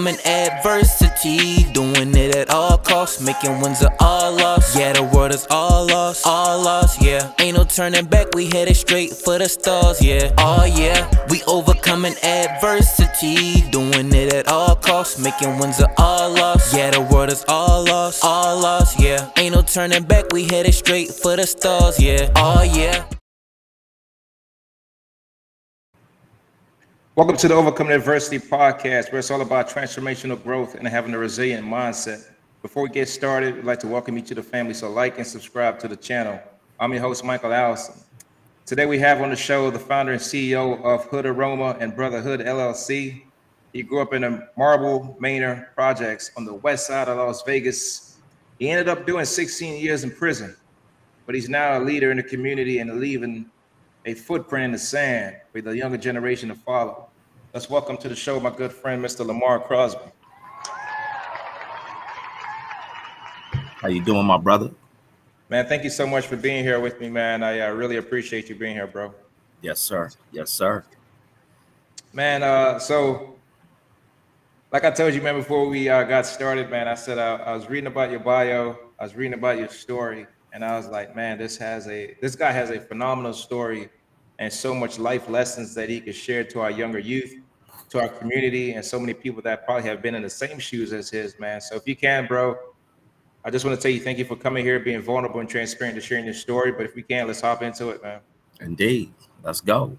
overcoming adversity. Doing it at all costs, making wins at all loss. Yeah, the world is all lost, all lost, yeah. Ain't no turning back, we headed straight for the stars, yeah. Oh yeah, we overcoming adversity. Doing it at all costs, making wins at all loss. Yeah, the world is all lost, all lost, yeah. Ain't no turning back, we headed straight for the stars, yeah. Oh yeah. Welcome to the Overcoming Adversity podcast, where it's all about transformational growth and having a resilient mindset. Before we get started, we'd like to welcome you to the family, so like and subscribe to the channel. I'm your host, Michael Allison. Today we have on the show the founder and CEO of Hood Aroma and Brotherhood LLC. He grew up in the Marble Manor projects on the west side of Las Vegas. He ended up doing 16 years in prison, but he's now a leader in the community and leaving a footprint in the sand for the younger generation to follow. Let's welcome to the show my good friend, Mr. Lamar Crosby. How you doing, my brother? Man, thank you so much for being here with me, man. I uh, really appreciate you being here, bro. Yes, sir. Yes, sir. Man, uh, so like I told you, man, before we uh, got started, man, I said uh, I was reading about your bio, I was reading about your story, and I was like, man, this has a this guy has a phenomenal story and so much life lessons that he could share to our younger youth, to our community, and so many people that probably have been in the same shoes as his, man. So if you can, bro, I just want to tell you thank you for coming here, being vulnerable and transparent to sharing your story. But if we can, let's hop into it, man. Indeed. Let's go.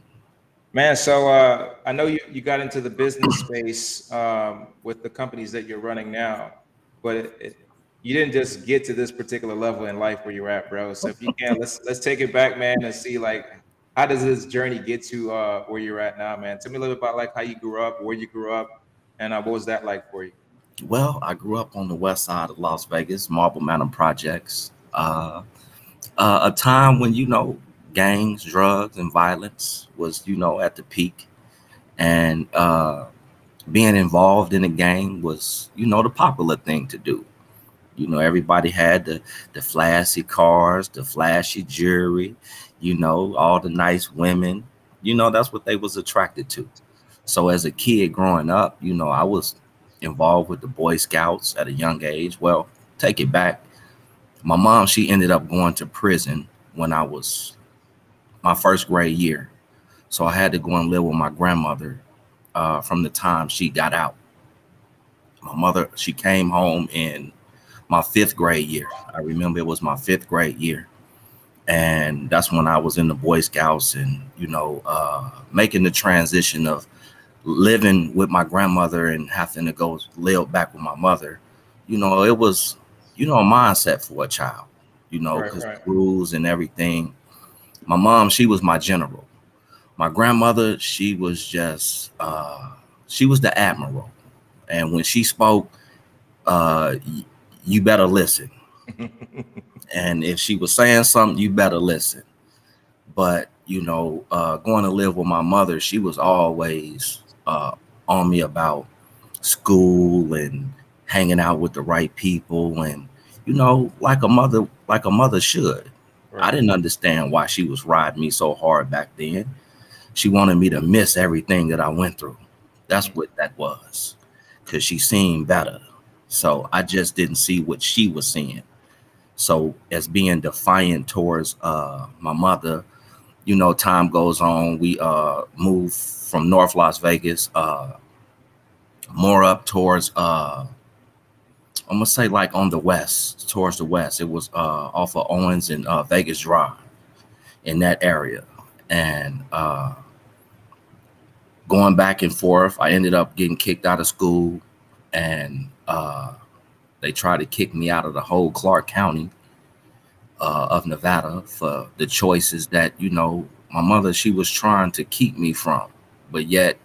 Man, so uh, I know you, you got into the business space um, with the companies that you're running now, but it, it, you didn't just get to this particular level in life where you're at, bro. So if you can, let's let's take it back, man, and see like how does this journey get to uh, where you're at now, man? Tell me a little bit about like how you grew up, where you grew up, and uh, what was that like for you? Well, I grew up on the west side of Las Vegas, Marble Manor Projects. Uh, uh, a time when you know gangs, drugs, and violence was you know at the peak, and uh, being involved in a gang was you know the popular thing to do. You know, everybody had the the flashy cars, the flashy jewelry you know, all the nice women. You know, that's what they was attracted to. So as a kid growing up, you know, I was involved with the Boy Scouts at a young age. Well, take it back. My mom, she ended up going to prison when I was my first grade year. So I had to go and live with my grandmother uh, from the time she got out. My mother, she came home in my fifth grade year. I remember it was my fifth grade year and that's when I was in the Boy Scouts and you know uh, making the transition of living with my grandmother and having to go live back with my mother. You know, it was you know a mindset for a child. You know, because right, right. rules and everything. My mom, she was my general. My grandmother, she was just uh, she was the admiral, and when she spoke, uh, you better listen. and if she was saying something, you better listen. But you know, uh, going to live with my mother, she was always uh, on me about school and hanging out with the right people, and you know, like a mother, like a mother should. Right. I didn't understand why she was riding me so hard back then. She wanted me to miss everything that I went through. That's mm. what that was, because she seemed better. So I just didn't see what she was seeing. So as being defiant towards uh, my mother, you know, time goes on. We uh, move from North Las Vegas uh, more up towards uh, I'm gonna say like on the west, towards the west. It was uh, off of Owens and uh, Vegas Drive in that area, and uh, going back and forth. I ended up getting kicked out of school, and uh, they tried to kick me out of the whole Clark County uh, of Nevada for the choices that, you know, my mother, she was trying to keep me from. But yet,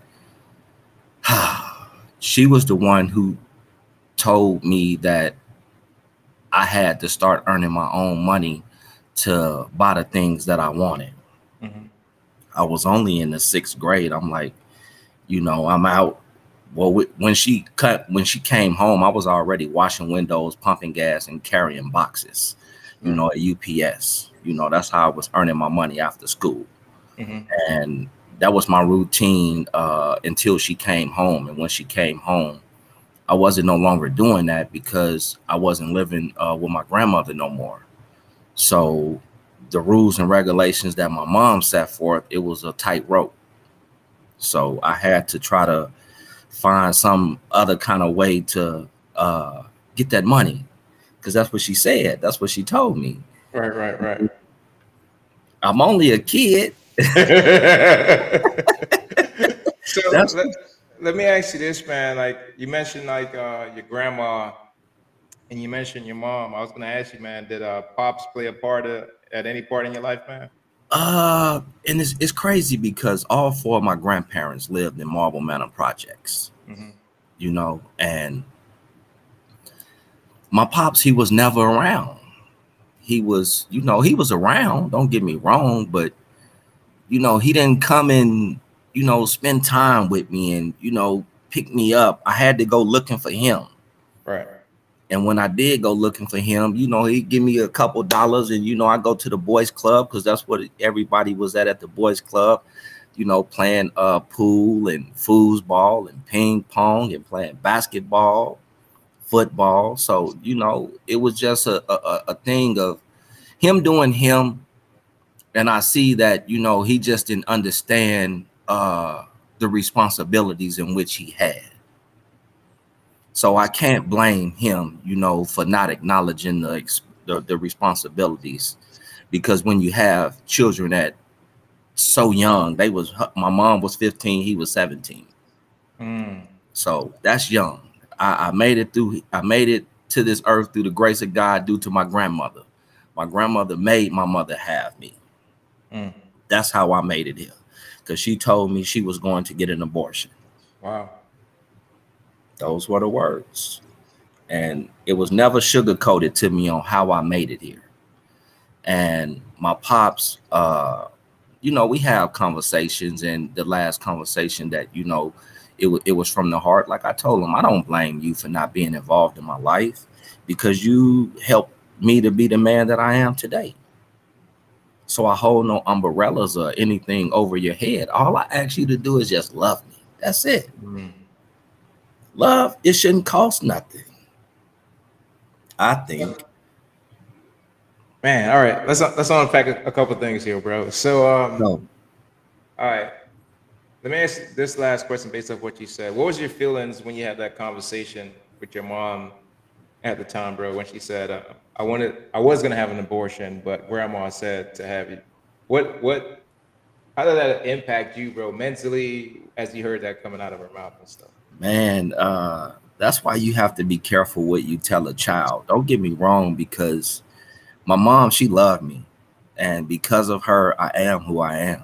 she was the one who told me that I had to start earning my own money to buy the things that I wanted. Mm-hmm. I was only in the sixth grade. I'm like, you know, I'm out well when she cut when she came home i was already washing windows pumping gas and carrying boxes you know at ups you know that's how i was earning my money after school mm-hmm. and that was my routine uh, until she came home and when she came home I wasn't no longer doing that because I wasn't living uh, with my grandmother no more. So the rules and regulations that my mom set forth, it was a tight rope. So I had to try to find some other kind of way to uh, get that money because that's what she said. That's what she told me. Right, right, right. I'm only a kid. so let, let, me ask you this, man. Like you mentioned, like uh, your grandma, and you mentioned your mom. I was gonna ask you, man. Did uh, pops play a part of, at any part in your life, man? Uh, and it's it's crazy because all four of my grandparents lived in Marble Manor projects. Mm-hmm. You know, and my pops, he was never around. He was, you know, he was around. Don't get me wrong, but you know, he didn't come and you know spend time with me and you know pick me up. I had to go looking for him. Right. And when I did go looking for him, you know, he give me a couple dollars, and you know, I go to the boys' club because that's what everybody was at at the boys' club. You know, playing uh pool and foosball and ping pong and playing basketball, football. So you know, it was just a a, a thing of him doing him, and I see that you know he just didn't understand uh the responsibilities in which he had. So I can't blame him, you know, for not acknowledging the, the, the responsibilities, because when you have children that so young, they was my mom was 15, he was 17. Mm. So that's young. I, I made it through. I made it to this earth through the grace of God due to my grandmother. My grandmother made my mother have me. Mm. That's how I made it here, because she told me she was going to get an abortion. Wow. Those were the words. And it was never sugar coated to me on how I made it here. And my pops, uh, you know, we have conversations, and the last conversation that, you know, it, it was from the heart. Like I told him, I don't blame you for not being involved in my life because you helped me to be the man that I am today. So I hold no umbrellas or anything over your head. All I ask you to do is just love me. That's it. Mm-hmm. Love, it shouldn't cost nothing. I think. Man, all right. Let's let's unpack a, a couple things here, bro. So um no. all right. Let me ask this last question based off what you said. What was your feelings when you had that conversation with your mom at the time, bro, when she said, uh, I wanted I was gonna have an abortion, but grandma said to have you. What what how did that impact you, bro, mentally as you heard that coming out of her mouth and stuff? Man, uh, that's why you have to be careful what you tell a child. Don't get me wrong, because my mom, she loved me. And because of her, I am who I am.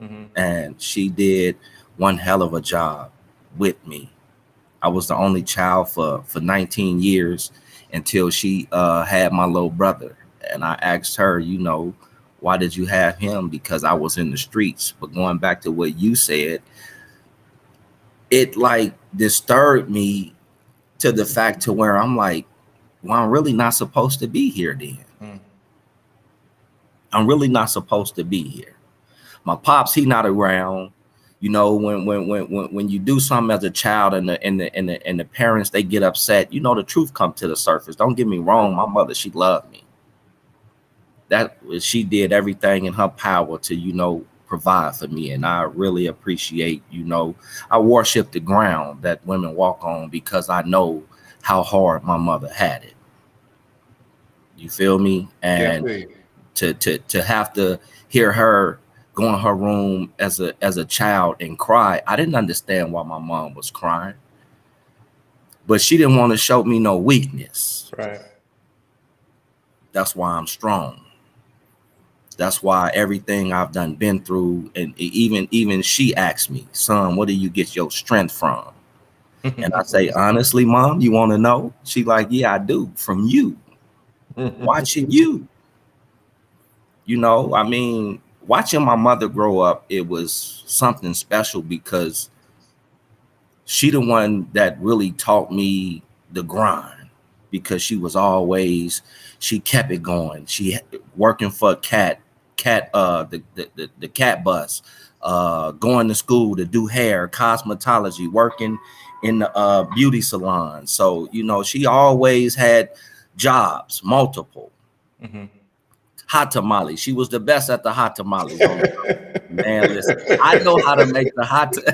Mm-hmm. And she did one hell of a job with me. I was the only child for, for 19 years until she uh, had my little brother. And I asked her, you know, why did you have him? Because I was in the streets. But going back to what you said, it like disturbed me to the fact to where I'm like, well, I'm really not supposed to be here then. Mm. I'm really not supposed to be here. My pops, he not around. You know, when when when when when you do something as a child and the and the and the and the parents they get upset, you know the truth come to the surface. Don't get me wrong, my mother, she loved me. That she did everything in her power to, you know, provide for me. And I really appreciate, you know, I worship the ground that women walk on because I know how hard my mother had it. You feel me? And yeah, to to to have to hear her go in her room as a as a child and cry, I didn't understand why my mom was crying. But she didn't want to show me no weakness. Right. That's why I'm strong. That's why everything I've done been through, and even even she asked me, son, what do you get your strength from? and I say, honestly, mom, you want to know? She like, yeah, I do, from you, watching you. You know, I mean, watching my mother grow up, it was something special because she the one that really taught me the grind because she was always she kept it going. She working for a cat cat uh the the, the, the cat bus, uh going to school to do hair, cosmetology, working in the uh beauty salon. So you know, she always had jobs, multiple. Mm-hmm. Hot tamale. She was the best at the hot tamales. Man, listen, I know how to make the hot. T-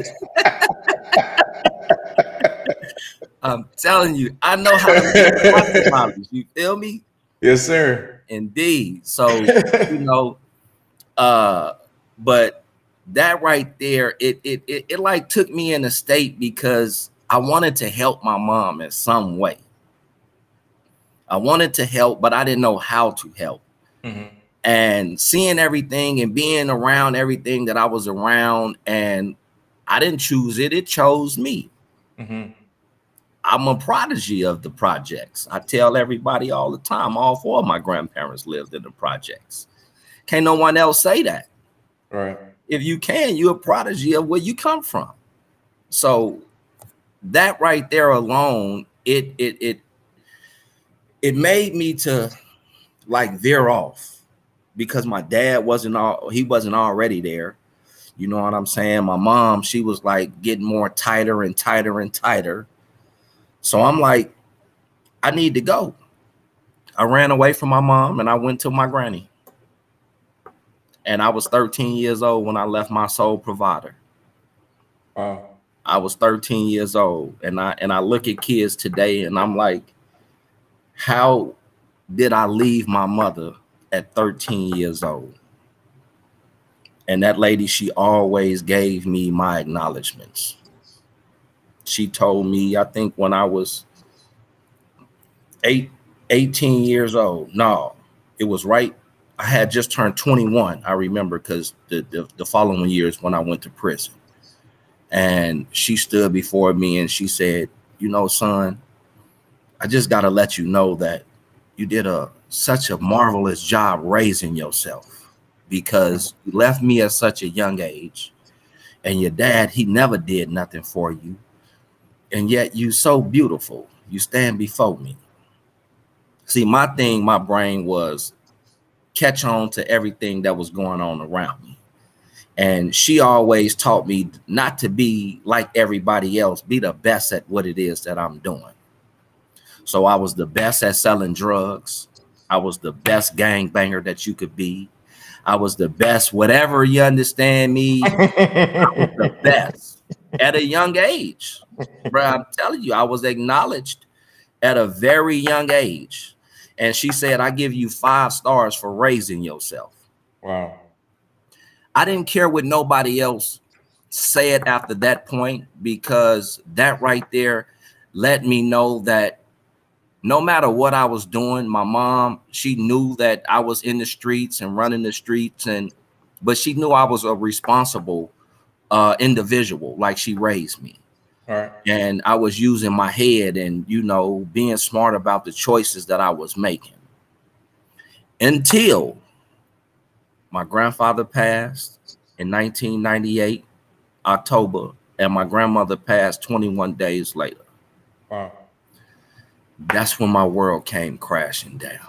I'm telling you, I know how to make the hot tamales. You feel me? Yes, sir. Indeed. So you know, uh, but that right there, it, it it it like took me in a state because I wanted to help my mom in some way. I wanted to help, but I didn't know how to help. Mm-hmm. And seeing everything and being around everything that I was around, and I didn't choose it, it chose me. Mm-hmm. I'm a prodigy of the projects. I tell everybody all the time, all four of my grandparents lived in the projects. Can't no one else say that. Right. If you can, you're a prodigy of where you come from. So that right there alone, it it it it made me to like veer off because my dad wasn't all he wasn't already there. You know what I'm saying? My mom, she was like getting more tighter and tighter and tighter. So I'm like, I need to go. I ran away from my mom and I went to my granny. And I was 13 years old when I left my sole provider. Wow. I was 13 years old and I and I look at kids today and I'm like how did I leave my mother at 13 years old? And that lady she always gave me my acknowledgments. She told me I think when I was 8 18 years old. No, it was right I had just turned 21. I remember because the, the, the following years when I went to prison. And she stood before me and she said, You know, son, I just got to let you know that you did a such a marvelous job raising yourself because you left me at such a young age and your dad he never did nothing for you and yet you so beautiful you stand before me see my thing my brain was catch on to everything that was going on around me and she always taught me not to be like everybody else, be the best at what it is that I'm doing. So I was the best at selling drugs. I was the best gang banger that you could be. I was the best, whatever you understand me. I was the best at a young age. Bro, I'm telling you, I was acknowledged at a very young age. And she said, I give you five stars for raising yourself. Wow. I didn't care what nobody else said after that point because that right there let me know that no matter what I was doing, my mom, she knew that I was in the streets and running the streets and but she knew I was a responsible uh individual like she raised me. And I was using my head and you know being smart about the choices that I was making. Until my grandfather passed in 1998, October, and my grandmother passed 21 days later. Wow. That's when my world came crashing down.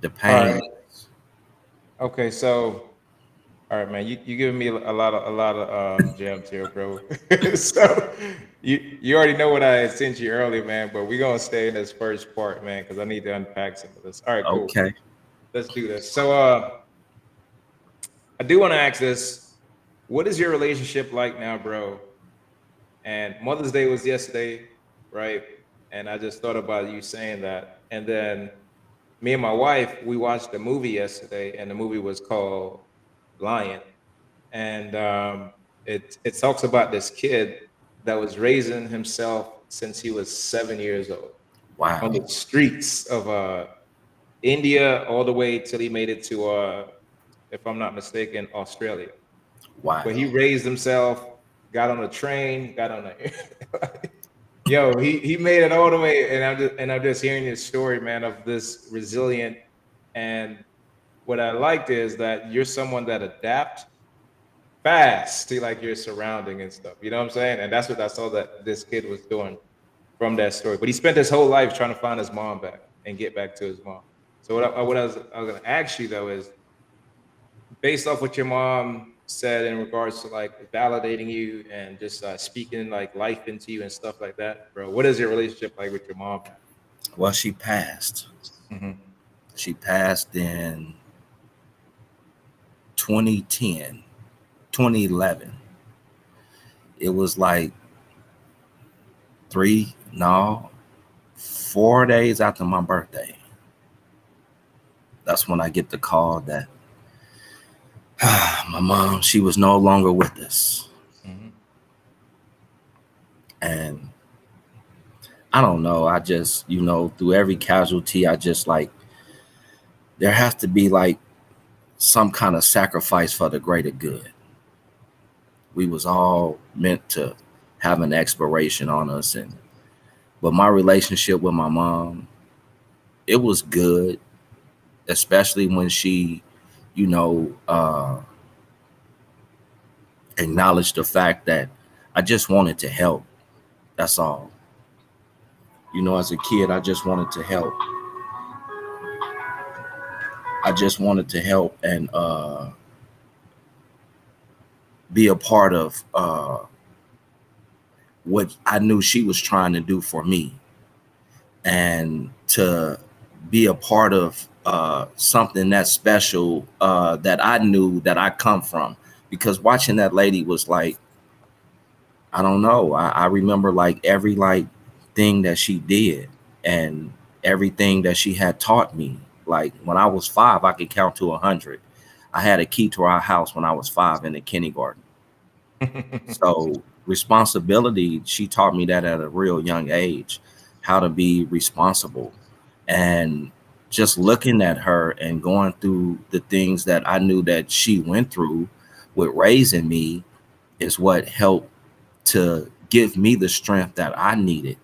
The pain. Right. Okay, so all right, man, you you giving me a lot of a lot of uh, gems here, bro. so you you already know what I sent you earlier, man. But we're gonna stay in this first part, man, because I need to unpack some of this. All right, cool. Okay let's do this. So uh I do want to ask this. What is your relationship like now, bro? And Mother's Day was yesterday, right? And I just thought about you saying that. And then me and my wife, we watched a movie yesterday, and the movie was called Lion. And um, it it talks about this kid that was raising himself since he was seven years old. Wow. On the streets of uh India all the way till he made it to, uh, if I'm not mistaken, Australia. Wow. But he raised himself, got on a train, got on a. Yo, he he made it all the way, and I'm just and I'm just hearing his story, man, of this resilient. And what I liked is that you're someone that adapt fast to like your surrounding and stuff. You know what I'm saying? And that's what I saw that this kid was doing from that story. But he spent his whole life trying to find his mom back and get back to his mom. So what I, what I was, I was going to ask you though is, based off what your mom said in regards to like validating you and just uh, speaking like life into you and stuff like that, bro. What is your relationship like with your mom? Well, she passed. Mm-hmm. She passed in 2010, 2011. It was like three, no, four days after my birthday. That's when I get the call that my mom, she was no longer with us. Mm-hmm. And I don't know. I just, you know, through every casualty, I just like, there has to be like some kind of sacrifice for the greater good. We was all meant to have an expiration on us. And, but my relationship with my mom, it was good, especially when she you know, uh, acknowledge the fact that I just wanted to help. That's all. You know, as a kid, I just wanted to help. I just wanted to help and uh, be a part of uh, what I knew she was trying to do for me and to be a part of uh, something that special uh, that I knew that I come from. Because watching that lady was like, I don't know. I, I remember like every like thing that she did and everything that she had taught me. Like when I was five, I could count to a hundred. I had a key to our house when I was five in the kindergarten. so responsibility, she taught me that at a real young age, how to be responsible. And just looking at her and going through the things that I knew that she went through with raising me is what helped to give me the strength that I needed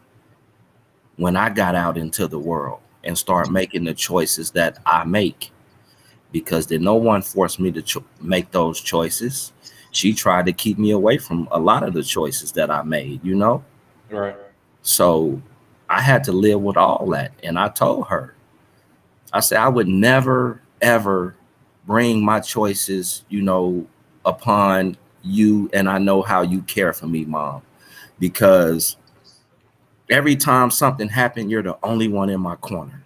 when I got out into the world and start making the choices that I make. Because then no one forced me to cho- make those choices. She tried to keep me away from a lot of the choices that I made, you know? Right. So I had to live with all that. And I told her, I said I would never ever bring my choices, you know, upon you and I know how you care for me, mom. Because every time something happened, you're the only one in my corner.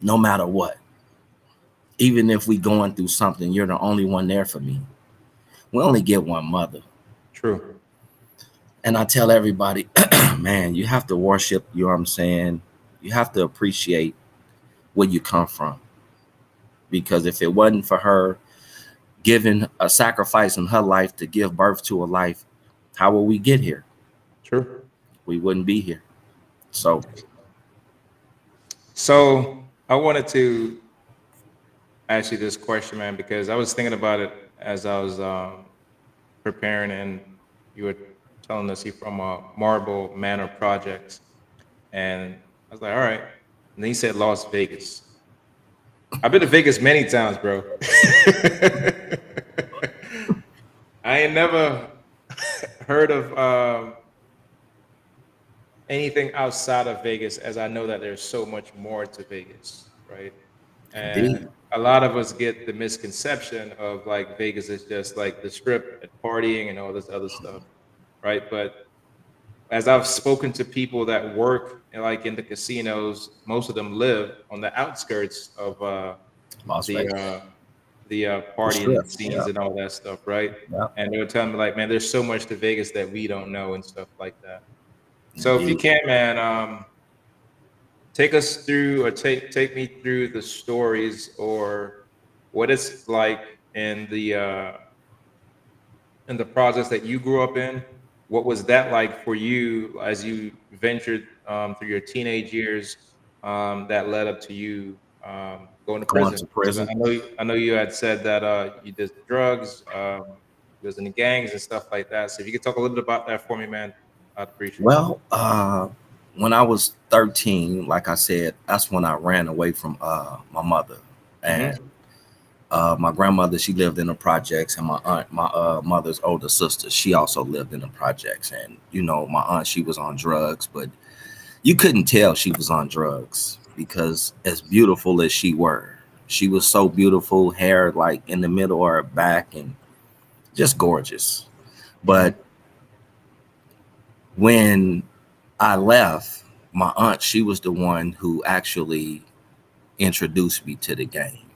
No matter what. Even if we going through something, you're the only one there for me. We only get one mother. True. And I tell everybody, man, you have to worship, you know what I'm saying? You have to appreciate where you come from. Because if it wasn't for her giving uh, a sacrifice in her life to give birth to a life, how will we get here? True. We wouldn't be here. So, so I wanted to ask you this question, man, because I was thinking about it as I was um, preparing, and you were telling us you're from a Marble Manor Projects, and I was like, all right, and then he said Las Vegas. I've been to Vegas many times, bro. I ain't never heard of um, anything outside of Vegas, as I know that there's so much more to Vegas, right? And Indeed. a lot of us get the misconception of like Vegas is just like the strip and partying and all this other stuff, right? But as I've spoken to people that work like in the casinos, most of them live on the outskirts of uh, Las the uh, the uh, partying Strip, scenes yeah. and all that stuff, right? Yeah. And they were telling me like, man, there's so much to Vegas that we don't know and stuff like that. So if you can, man, um, take us through or take take me through the stories or what it's like in the uh, in the process that you grew up in. What was that like for you as you ventured um, through your teenage years um, that led up to you um, going to Going prison? to prison. I know you- I know you had said that uh, you did drugs, um, you was in the gangs and stuff like that. So if you could talk a little bit about that for me, man, I'd appreciate. Well, uh, when I was 13, like I said, that's when I ran away from uh, my mother. And uh, my grandmother, she lived in the projects, and my aunt, my uh, mother's older sister, she also lived in the projects. And, you know, my aunt, she was on drugs, but you couldn't tell she was on drugs. because as beautiful as she were, she was so beautiful, hair like in the middle of her back and just gorgeous. But when I left, my aunt, she was the one who actually introduced me to the game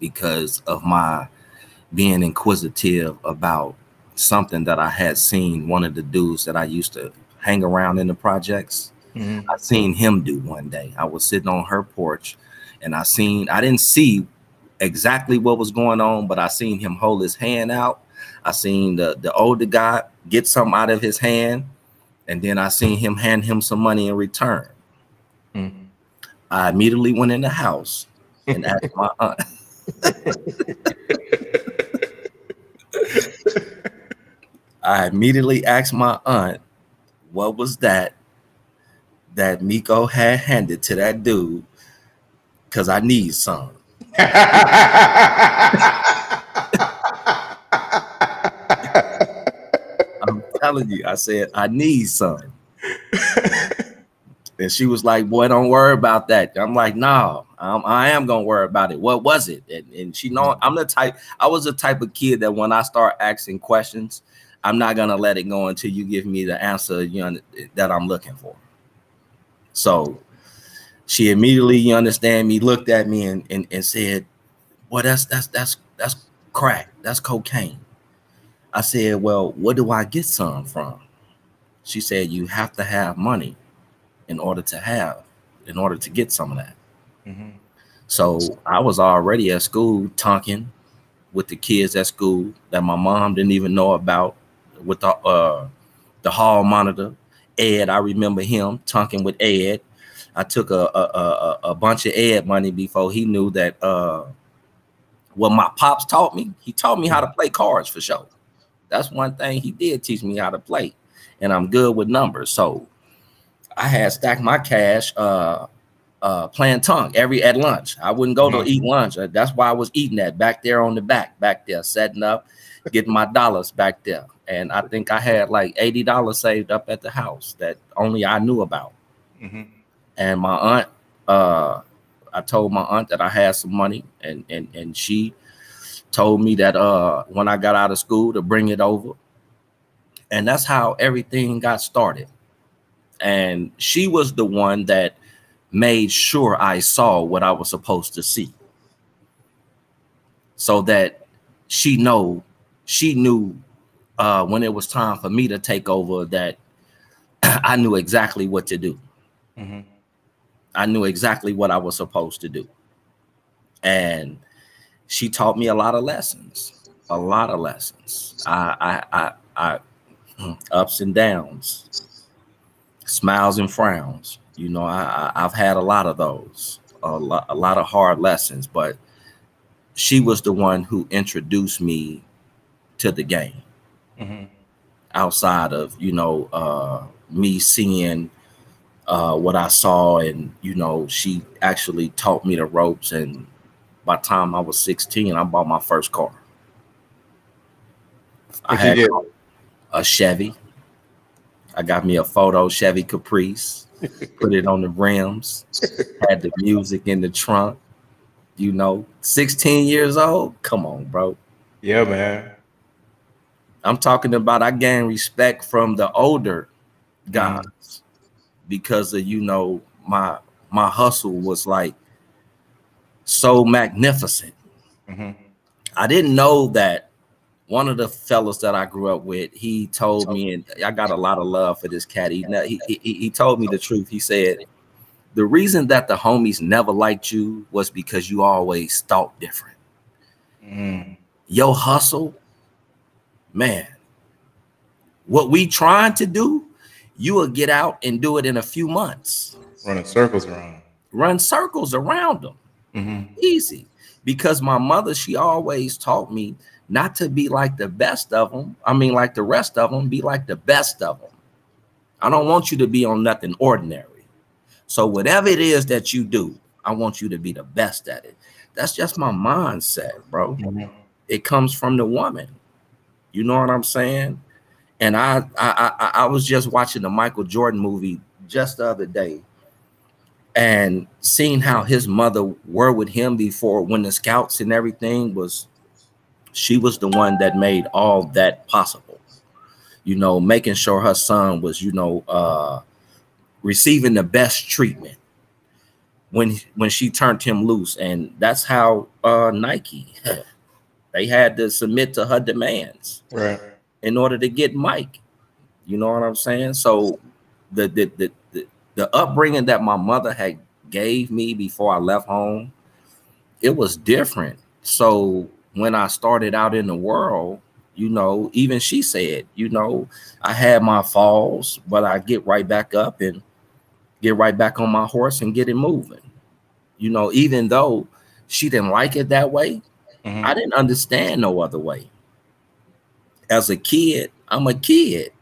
because of my being inquisitive about something that I had seen one of the dudes that I used to hang around in the projects. Mm-hmm. I seen him do one day. I was sitting on her porch and I seen I didn't see exactly what was going on, but I seen him hold his hand out. I seen the the older guy get something out of his hand, and then I seen him hand him some money in return. Mm-hmm. I immediately went in the house and asked my aunt. I immediately asked my aunt, what was that that Miko had handed to that dude? Because I need some. I'm telling you, I said, I need some. and she was like, Boy, don't worry about that. I'm like, No, I'm, I am gonna worry about it. What was it? And, and she know I'm the type, I was the type of kid that when I start asking questions, I'm not gonna let it go until you give me the answer you know, that I'm looking for. So she immediately, you understand me, looked at me and, and, and said, Well, that's that's that's that's crack, that's cocaine. I said, Well, what do I get some from? She said, You have to have money in order to have, in order to get some of that. Mm-hmm. So I was already at school talking with the kids at school that my mom didn't even know about with the uh the hall monitor. Ed, I remember him talking with Ed. I took a a, a, a bunch of Ed money before he knew that uh what my pops taught me. He taught me how to play cards for sure. That's one thing he did teach me how to play, and I'm good with numbers. So I had stacked my cash uh uh playing tonk every at lunch. I wouldn't go mm-hmm. to eat lunch. That's why I was eating that back there on the back, back there, setting up, getting my dollars back there and I think I had like eighty dollars saved up at the house that only I knew about. Mm-hmm. And my aunt, uh, I told my aunt that I had some money, and and and she told me that uh, when I got out of school to bring it over, and that's how everything got started. And she was the one that made sure I saw what I was supposed to see, so that she know she knew uh, when it was time for me to take over that I knew exactly what to do. Mm-hmm. I knew exactly what I was supposed to do. And she taught me a lot of lessons, a lot of lessons. I, I, I, I hmm, ups and downs, smiles and frowns. You know, I, I, have had a lot of those, a lot, a lot of hard lessons, but she was the one who introduced me to the game mm-hmm. outside of you know uh, me seeing uh, what I saw, and you know she actually taught me the ropes. And by the time I was 16, I bought my first car. I had a Chevy. I got me a photo Chevy Caprice, put it on the rims, had the music in the trunk. You know, 16 years old. Come on, bro. Yeah, man. I'm talking about I gained respect from the older guys mm-hmm. because of you know my my hustle was like so magnificent. Mm-hmm. I didn't know that one of the fellas that I grew up with, he told me, and I got a lot of love for this cat. He, he, he, he told me the truth. He said, the reason that the homies never liked you was because you always thought different. Mm. Your hustle man, what we trying to do, you will get out and do it in a few months. Running circles around. Run circles around them. Mm-hmm. Easy. Because my mother, she always taught me not to be like the best of them. I mean, like the rest of them, be like the best of them. I don't want you to be on nothing ordinary. So, whatever it is that you do, I want you to be the best at it. That's just my mindset, bro. Mm-hmm. It comes from the woman. You know what I'm saying? And I, I I I was just watching the Michael Jordan movie just the other day, and seeing how his mother were with him before when the scouts and everything was she was the one that made all that possible. You know making sure her son was you know uh receiving the best treatment when when she turned him loose. And that's how uh nike they had to submit to her demands right. in order to get mike. You know what i'm saying? So the the the, the, the upbringing that my mother had gave me before i left home it was different so when i started out in the world you know even she said you know i had my falls but i get right back up and get right back on my horse and get it moving. You know, even though she didn't like it that way, Mhm. I didn't understand no other way. As a kid, I'm a kid.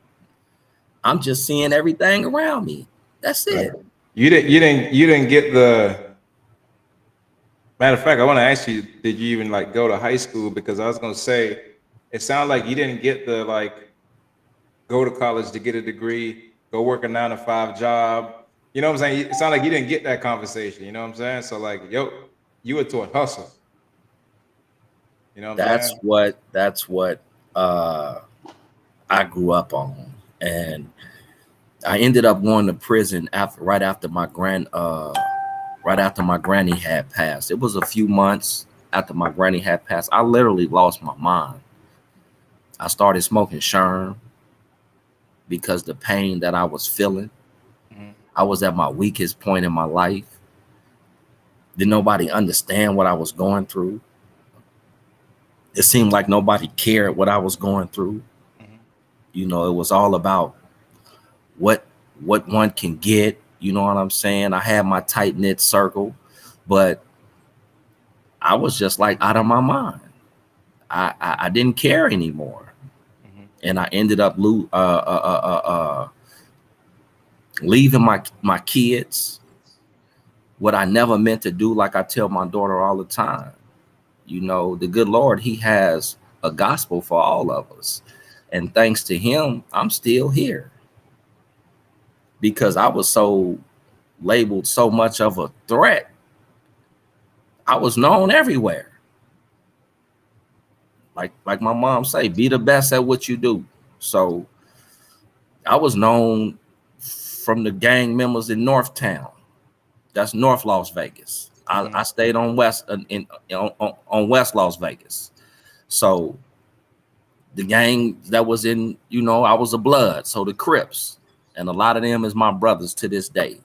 I'm just seeing everything around me. That's it. You didn't. You didn't. You didn't get the. Matter of fact, I want to ask you: Did you even like go to high school? Because I was gonna say, it sounded like you didn't get the like, go to college to get a degree, go work a nine to five job. You know what I'm saying? It sounded like you didn't get that conversation. You know what I'm saying? So like, yo, you were taught hustle. You know what That's saying? what that's what uh I grew up on. And I ended up going to prison after right after my grand uh right after my granny had passed. It was a few months after my granny had passed. I literally lost my mind. I started smoking sherm because the pain that I was feeling. Mhm. I was at my weakest point in my life. Did nobody understand what I was going through? It seemed like nobody cared what I was going through. Mhm. You know, it was all about what what one can get. You know what I'm saying? I had my tight knit circle, but I was just like out of my mind. I I, I didn't care anymore, Mhm. and I ended up lo- uh, uh, uh, uh, uh, leaving my my kids. What I never meant to do, like I tell my daughter all the time. You know, the good Lord, He has a gospel for all of us, and thanks to Him, I'm still here because I was so labeled so much of a threat. I was known everywhere. Like like my mom say, be the best at what you do. So I was known from the gang members in Northtown. That's North Las Vegas. I, Mhm. I stayed on West in, in on, on, on West Las Vegas. So the gang that was in, you know, I was a blood. So the Crips, and a lot of them is my brothers to this day.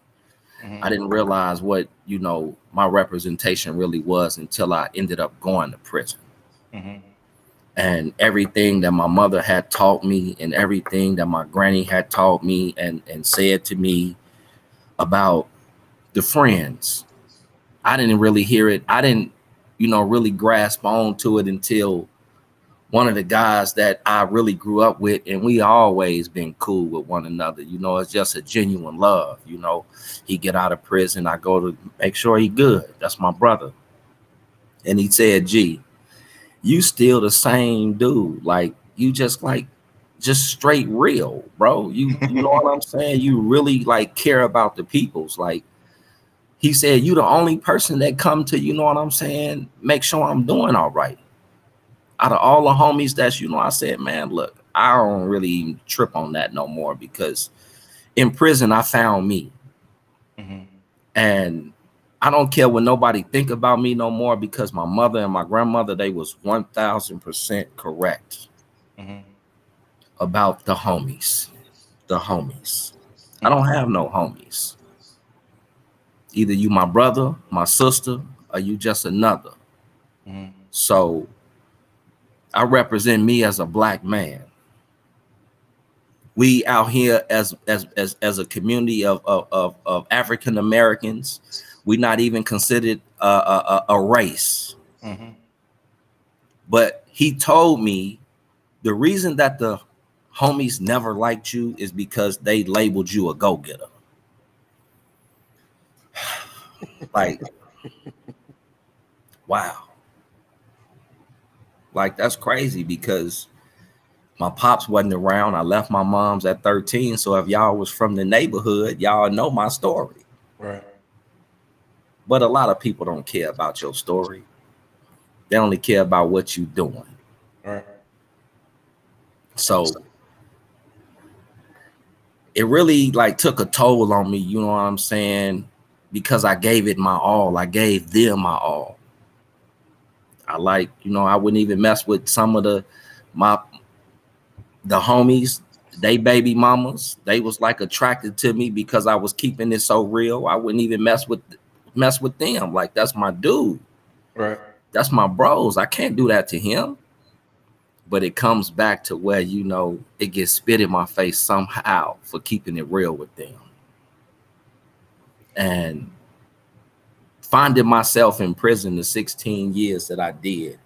Mhm. I didn't realize what you know my representation really was until I ended up going to prison. Mhm. And everything that my mother had taught me, and everything that my granny had taught me, and and said to me about the friends, I didn't really hear it. I didn't, you know, really grasp on to it until one of the guys that I really grew up with, and we always been cool with one another. You know, it's just a genuine love. You know, he get out of prison, I go to make sure he good. That's my brother. And he said, "Gee, you still the same dude. Like you just like just straight real, bro. You you know what I'm saying? You really like care about the peoples. Like he said, you the only person that come to, you know what I'm saying, make sure I'm doing all right. Out of all the homies that's, you know, I said, man, look, I don't really even trip on that no more because in prison I found me. Mhm. And I don't care what nobody think about me no more because my mother and my grandmother, they was 1000% correct Mhm. about the homies. The homies. I don't have no homies. Either you my brother, my sister, or you just another. Mhm. So I represent me as a black man. We out here as as as, as a community of of, of, of African Americans, we not even considered a, a, a race. Mhm. But he told me the reason that the homies never liked you is because they labeled you a go-getter. like, wow. Like, that's crazy because my pops wasn't around. I left my mom's at 13. So if y'all was from the neighborhood, y'all know my story. Right. But a lot of people don't care about your story. They only care about what you're doing. Right. So it really like took a toll on me, you know what I'm saying? Because I gave it my all. I gave them my all. I like, you know, I wouldn't even mess with some of the my the homies, they baby mamas. They was like attracted to me because I was keeping it so real. I wouldn't even mess with mess with them. Like that's my dude. Right. That's my bros. I can't do that to him but it comes back to where you know it gets spit in my face somehow for keeping it real with them and finding myself in prison the 16 years that i did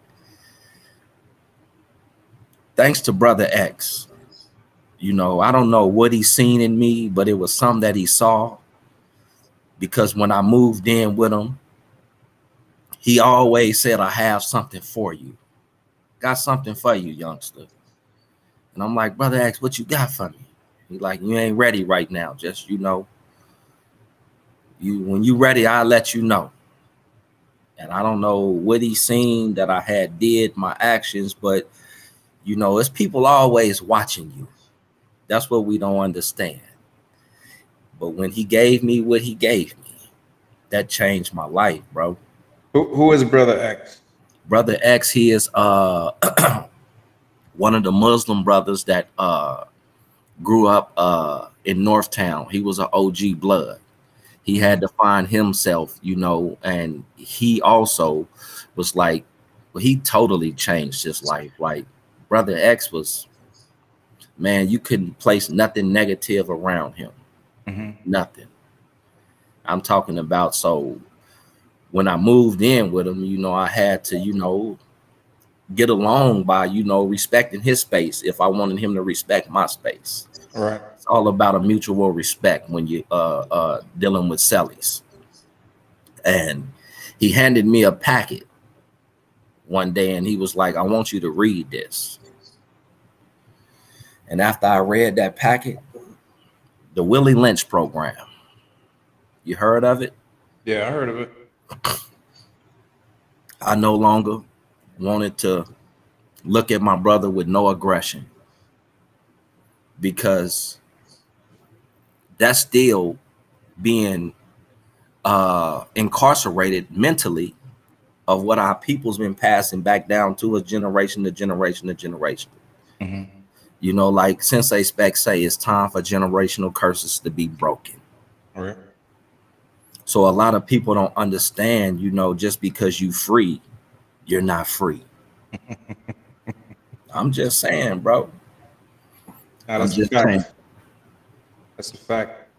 thanks to brother x you know i don't know what he seen in me but it was something that he saw because when i moved in with him he always said i have something for you got something for you, youngster. And I'm like, brother X, what you got for me? He like, you ain't ready right now. Just you know, you when you ready, I'll let you know. And I don't know what he seen that I had did my actions, but you know, it's people always watching you. That's what we don't understand. But when he gave me what he gave me, that changed my life, bro. Who, who is brother X? brother X, he is uh one of the Muslim brothers that uh grew up uh in Northtown. He was an OG blood. He had to find himself, you know, and he also was like, well, he totally changed his life. Like brother X was, man, you couldn't place nothing negative around him. Mm-hmm. Nothing. I'm talking about so when I moved in with him, you know, I had to, you know, get along by, you know, respecting his space if I wanted him to respect my space. Right. It's all about a mutual respect when you uh uh dealing with Sellies. And he handed me a packet one day and he was like, I want you to read this. And after I read that packet, the Willie Lynch program. You heard of it? Yeah, I heard of it. I no longer wanted to look at my brother with no aggression because that's still being uh, incarcerated mentally of what our people's been passing back down to us generation to generation to generation. Mm-hmm. You know, like Sensei Spec say, it's time for generational curses to be broken. All right. So a lot of people don't understand, you know, just because you free, you're not free. I'm just saying, bro. Nah, that's a fact. saying. That's a fact.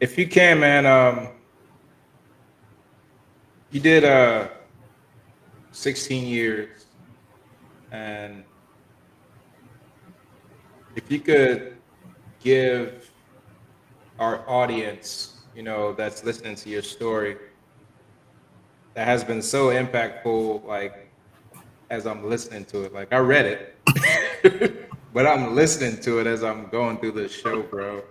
If you can, man, um, you did uh 16 years, and if you could give our audience, you know, that's listening to your story, that has been so impactful, like as I'm listening to it. Like I read it, but I'm listening to it as I'm going through the show, bro.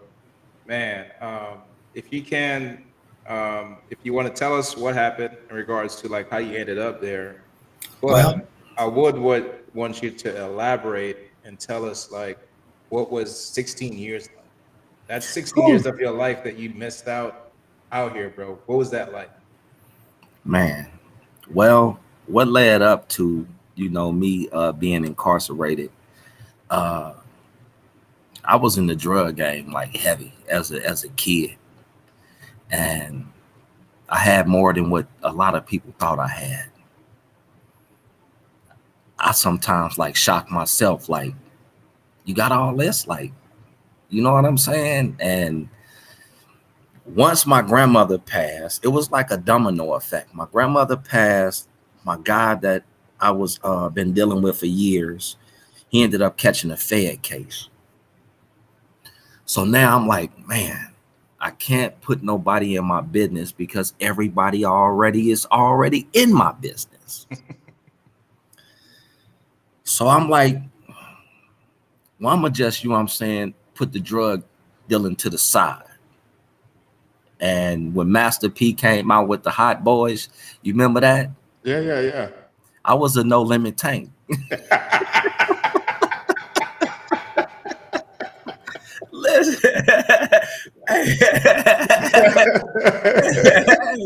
Man, um, if you can, um, if you want to tell us what happened in regards to like how you ended up there, but Well- I would would want you to elaborate and tell us like what was 16 years like. That's 16 years of your life that you missed out out here, bro. What was that like? Man, well, what led up to you know me uh being incarcerated? Uh I was in the drug game like heavy as a as a kid. And I had more than what a lot of people thought I had. I sometimes like shock myself, like, you got all this? Like, you know what I'm saying? And once my grandmother passed, it was like a domino effect. My grandmother passed, my guy that I was uh been dealing with for years, he ended up catching a Fed case. So now I'm like, man, I can't put nobody in my business because everybody already is already in my business. so I'm like, well, I'm gonna just, you know what I'm saying, put the drug dealing to the side And when Master P came out with the Hot Boyz, you remember that? Yeah, yeah, yeah. I was a no limit tank. Listen, hey,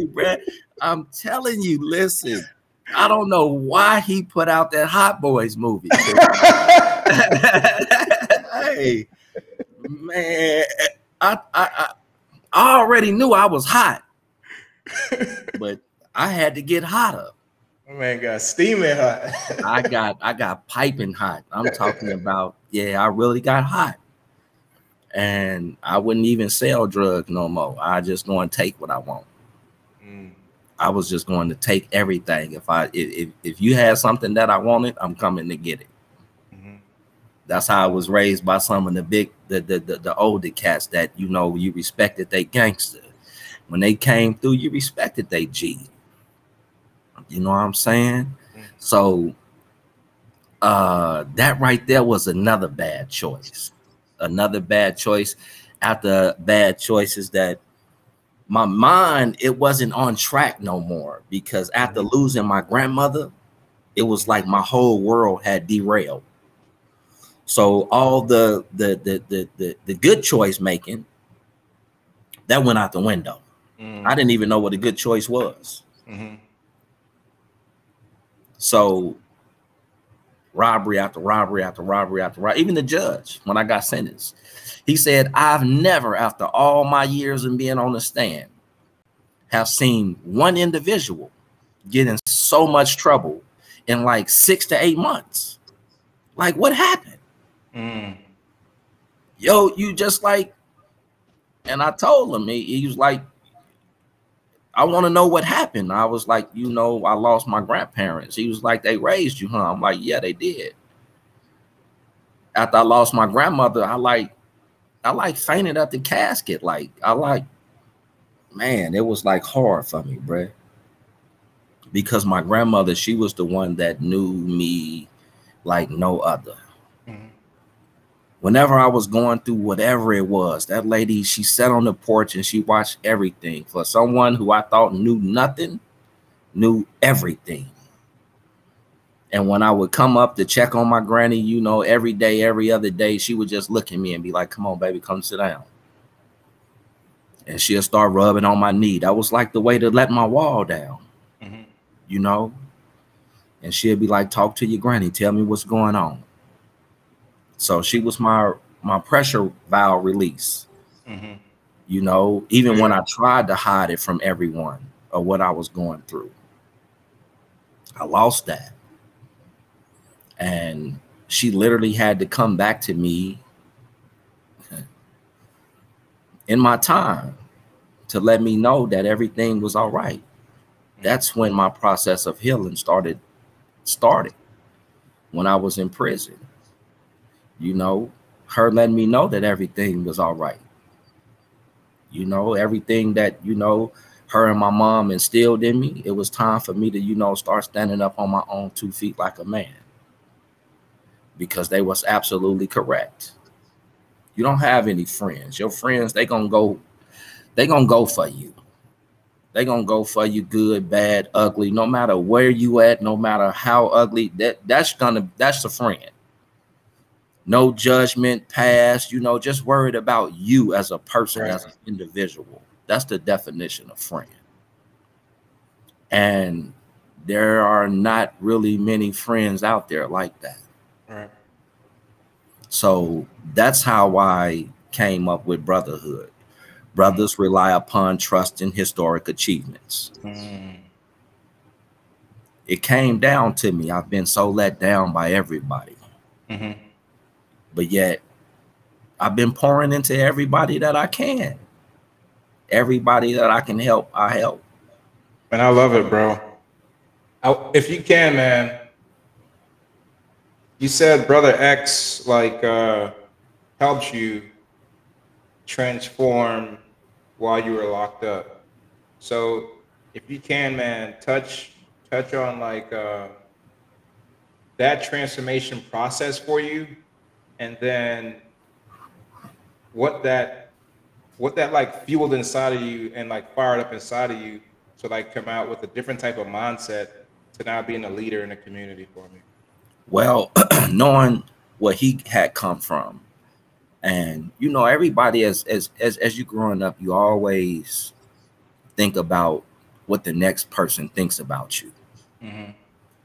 bruh, I'm telling you, listen. I don't know why he put out that Hot Boyz movie. hey, man, I, I I I already knew I was hot, but I had to get hotter. Man got steaming hot. I got I got piping hot. I'm talking about yeah, I really got hot. And I wouldn't even sell drugs no more. I just going to take what I want. Mm. I was just going to take everything. If I if if you had something that I wanted, I'm coming to get it. Mhm. That's how I was raised by some of the big the the the, the older cats that you know you respected they gangster. When they came through, you respected they G. You know what I'm saying? Mm. So uh that right there was another bad choice. Another bad choice after bad choices that my mind it wasn't on track no more because after losing my grandmother it was like my whole world had derailed so all the the the the the, the good choice making that went out the window Mm. i didn't even know what a good choice was Mhm. so robbery after robbery after robbery after robbery. Even the judge when i got sentenced he said i've never after all my years in being on the stand have seen one individual get in so much trouble in like six to eight months. Like what happened? Mm. yo, you just like, and I told him, he, he was like, I want to know what happened. I was like, you know, I lost my grandparents. He was like, they raised you, huh? I'm like, yeah, they did. After I lost my grandmother, I like, I like fainted at the casket. Like, I like, man, it was like hard for me, bruh. Because my grandmother, she was the one that knew me like no other. Whenever I was going through whatever it was, that lady, she sat on the porch and she watched everything. For someone who I thought knew nothing, knew everything. And when I would come up to check on my granny, you know, every day, every other day, she would just look at me and be like, Come on, baby, come sit down. And she'll start rubbing on my knee. That was like the way to let my wall down, Mhm. you know? And she'll be like, Talk to your granny, tell me what's going on. So she was my my pressure valve release. Mhm. You know, even when I tried to hide it from everyone or what I was going through, I lost that. And she literally had to come back to me in my time to let me know that everything was all right. That's when my process of healing started started when I was in prison. You know, her letting me know that everything was all right. You know, everything that, you know, her and my mom instilled in me, it was time for me to, you know, start standing up on my own two feet like a man. Because they was absolutely correct. You don't have any friends. Your friends, they gonna go, they gonna go for you. They gonna go for you good, bad, ugly, no matter where you at, no matter how ugly, that that's gonna that's a friend no judgment past, you know, just worried about you as a person, Right. as an individual. That's the definition of friend. And there are not really many friends out there like that. Right. So that's how I came up with brotherhood. Brothers rely upon trust in historic achievements. Mm. It came down to me. I've been so let down by everybody. Mhm. But yet I've been pouring into everybody that I can. Everybody that I can help, I help. And I love it, bro. I, if you can, man. You said brother X like uh helped you transform while you were locked up. So if you can, man, touch touch on like uh that transformation process for you and then what that what that like fueled inside of you and like fired up inside of you to like come out with a different type of mindset to now being a leader in the community for me? Well, knowing where he had come from, and you know, everybody as as as as you growing up, you always think about what the next person thinks about you. Mm-hmm.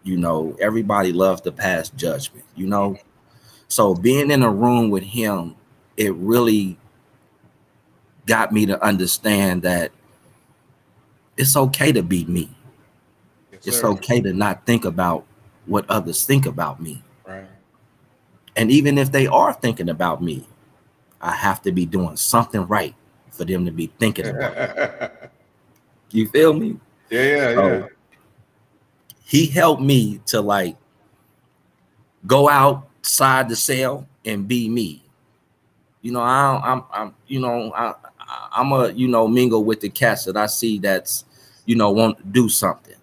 You know, everybody loves to pass judgment. You know, so being in a room with him, it really got me to understand that it's okay to be me. Yes, it's okay to not think about what others think about me. Right. And even if they are thinking about me, I have to be doing something right for them to be thinking about You feel me? Yeah, yeah, so yeah. He helped me to like go outside the cell and be me. You know, I, I'm, I'm, you know, I, I'm a, you know, mingle with the cats that I see that's, you know, want to do something.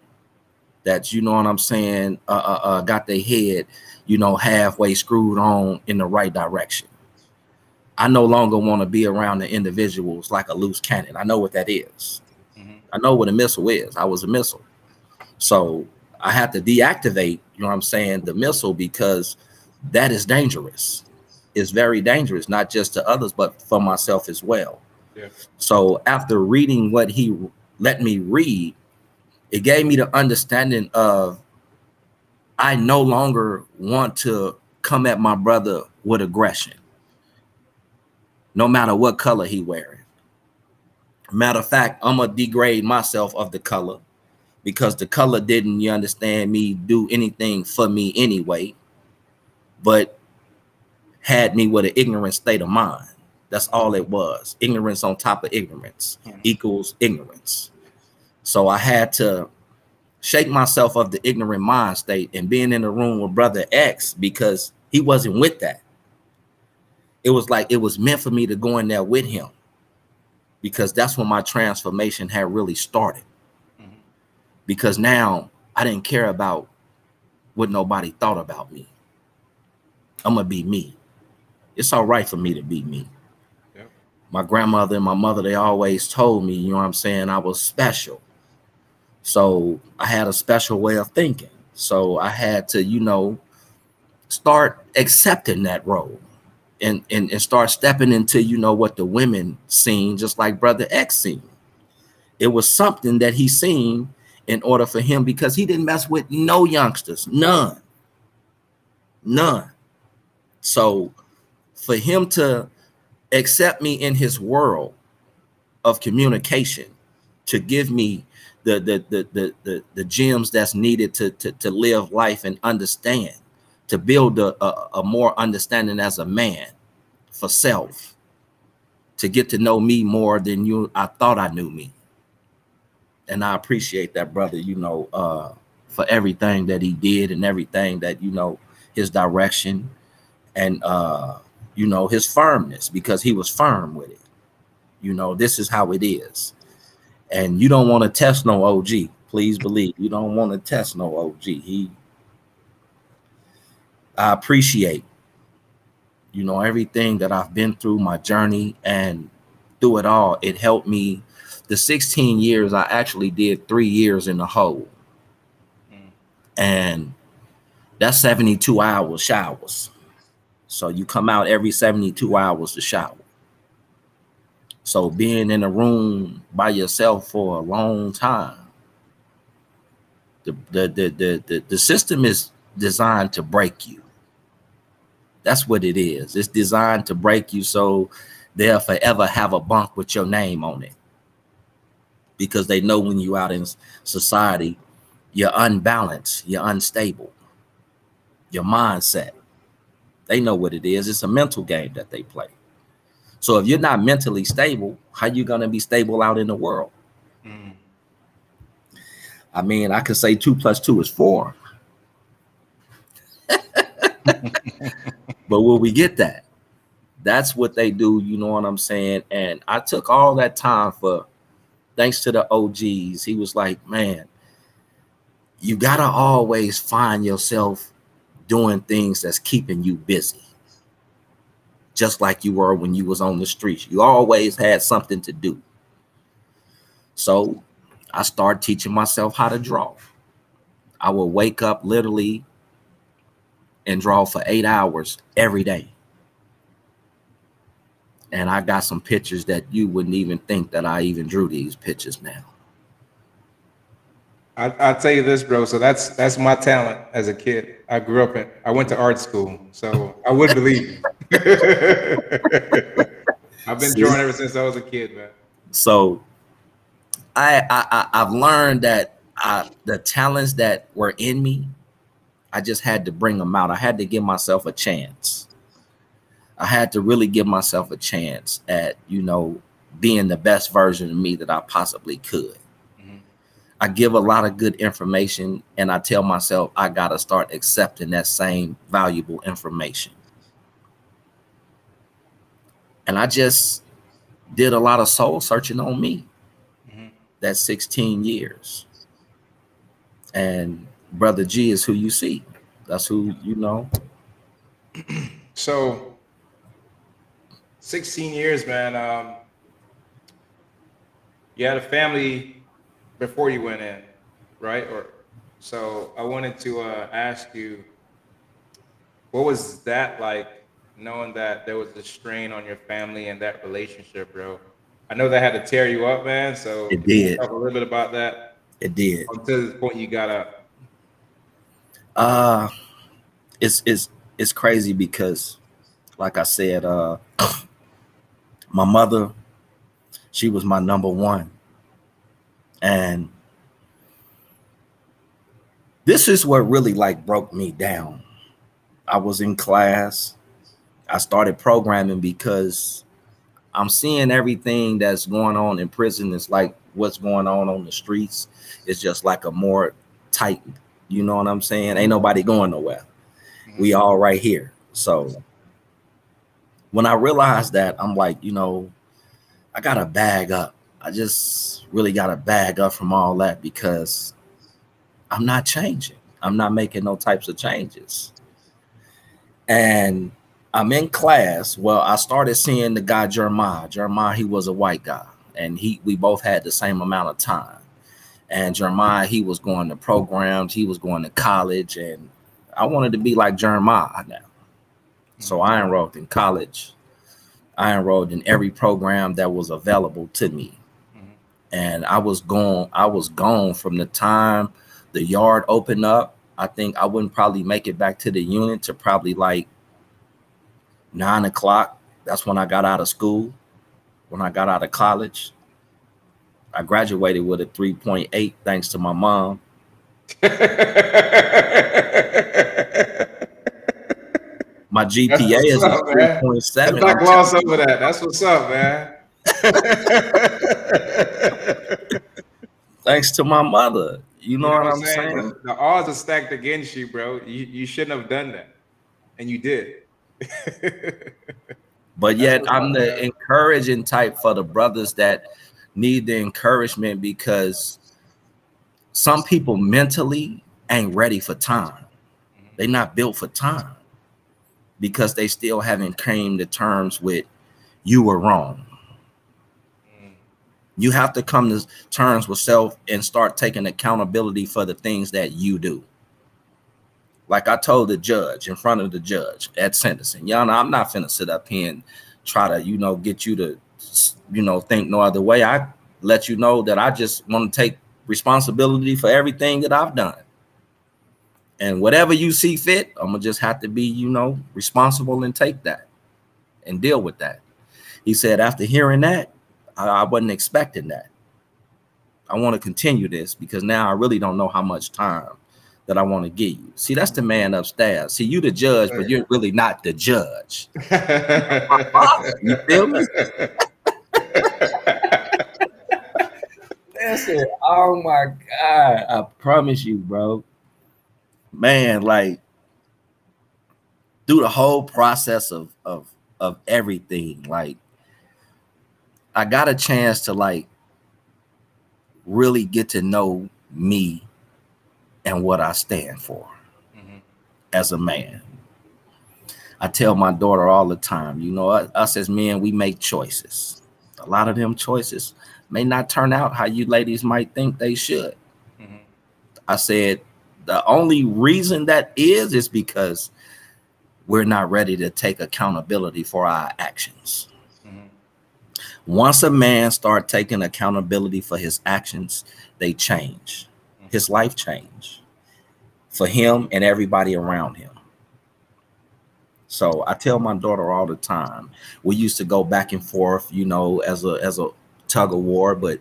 That's, you know what I'm saying, uh, uh, uh, got their head, you know, halfway screwed on in the right direction. I no longer want to be around the individuals like a loose cannon. I know what that is. Mm-hmm. I know what a missile is. I was a missile. So I had to deactivate, you know what I'm saying, the missile because that is dangerous. It's very dangerous, not just to others, but for myself as well. So after reading what he let me read, it gave me the understanding of I no longer want to come at my brother with aggression, no matter what color he wearing. Matter of fact, I'm gonna degrade myself of the color because the color didn't, you understand me, do anything for me anyway, but had me with an ignorant state of mind. That's all it was. Ignorance on top of ignorance equals ignorance. So I had to shake myself of the ignorant mind state and being in the room with brother X because he wasn't with that. It was like it was meant for me to go in there with him because that's when my transformation had really started. Mm-hmm. Because now I didn't care about what nobody thought about me. I'm gonna be me. It's all right for me to be me my grandmother and my mother, they always told me, you know what I'm saying, I was special. So I had a special way of thinking. So I had to, you know, start accepting that role and, and, and start stepping into, you know, what the women seen, just like Brother X seen. It was something that he seen in order for him because he didn't mess with no youngsters, none, none. So for him to accept me in his world of communication to give me the the the the the, the gems that's needed to, to to live life and understand to build a, a, a more understanding as a man for self to get to know me more than you I thought I knew me. And I appreciate that brother you know uh for everything that he did and everything that you know his direction and uh you know, his firmness because he was firm with it. You know, this is how it is. And you don't want to test no OG. Please believe you don't want to test no OG. He I appreciate you know everything that I've been through my journey and through it all it helped me the 16 years I actually did 3 years in the hole. Mm. And that's 72 hours showers. So you come out every 72 hours to shower. So being in a room by yourself for a long time, the the the the, the, the system is designed to break you. That's what it is. It's designed to break you so they'll forever have a bunk with your name on it. Because they know when you're out in society, you're unbalanced, you're unstable, your mindset. They know what it is. It's a mental game that they play. So if you're not mentally stable, how you gonna be stable out in the world? Mm. I mean, I could say two plus two is four. but will we get that? That's what they do, you know what I'm saying? And I took all that time for thanks to the OGs. He was like, man, you gotta always find yourself doing things that's keeping you busy. just like you were when you was on the streets. You always had something to do. So I started teaching myself how to draw. I would wake up literally and draw for eight hours every day. And I got some pictures that you wouldn't even think that I even drew these pictures now. I, I'll tell you this, bro. So that's that's my talent as a kid. I grew up in. I went to art school, so I would believe. I've been drawing ever since I was a kid, man. So I, I I've learned that I, the talents that were in me, I just had to bring them out. I had to give myself a chance. I had to really give myself a chance at you know being the best version of me that I possibly could. Mm-hmm. I give a lot of good information, and I tell myself I got to start accepting that same valuable information. And I just did a lot of soul searching on me That 16 years. And BruthaGee is who you see. That's who you know. So 16 years, man. Um, you had a family before you went in, right? Or so I wanted to uh, ask you, what was that like, knowing that there was a strain on your family and that relationship, bro? I know that had to tear you up, man. So it did. Talk a little bit about that. It did. Until the point you got up. Uh it's it's it's crazy because, like I said, uh, my mother, she was my number one, and this is what really like broke me down. I was in class. I started programming because I'm seeing everything that's going on in prison. It's like what's going on on the streets. It's just like a more tight, you know what I'm saying? Ain't nobody going nowhere. We mm-hmm. all right here. So when I realized that, I'm like, you know, I got to bag up. I just really got to bag up from all that because I'm not changing. I'm not making no types of changes. And I'm in class. Well, I started seeing the guy Jeremiah. Jeremiah, he was a white guy, and he we both had the same amount of time. And Jeremiah, he was going to programs, he was going to college, and I wanted to be like Jeremiah now. So I enrolled in college. I enrolled in every program that was available to me. And I was gone, I was gone from the time the yard opened up. I think I wouldn't probably make it back to the unit to probably like nine o'clock. That's when I got out of school. When I got out of college, I graduated with a 3.8 thanks to my mom. my GPA is a 3.7. Let's not gloss over that. That's what's up, man. thanks to my mother. You know, you know what, I'm saying? saying? The odds are stacked against you, bro. You, you shouldn't have done that. And you did. but yet I'm the encouraging type for the brothers that need the encouragement because some people mentally ain't ready for time. Mm-hmm. They're not built for time because they still haven't came to terms with you were wrong. You have to come to terms with self and start taking accountability for the things that you do like I told the judge in front of the judge at sentencing, y'all know I'm not finna sit up here and try to, you know, get you to, you know, think no other way. I let you know that I just want to take responsibility for everything that I've done. And whatever you see fit, I'm gonna just have to be, you know, responsible and take that and deal with that. He said, after hearing that, I, I wasn't expecting that. I want to continue this because now I really don't know how much time that I want to give you. See, that's the man upstairs. See, you the judge, but you're really not the judge. you feel me? That's it. Oh my God. I promise you, bro. Man, like through the whole process of of of everything, like I got a chance to like really get to know me and what I stand for mm-hmm. as a man. I tell my daughter all the time, you know, us as men, we make choices. A lot of them choices may not turn out how you ladies might think they should. Mm-hmm. I said, the only reason that is is because we're not ready to take accountability for our actions. Once a man start taking accountability for his actions, they change. Mm-hmm. His life change for him and everybody around him. So I tell my daughter all the time. We used to go back and forth, you know, as a as a tug of war, but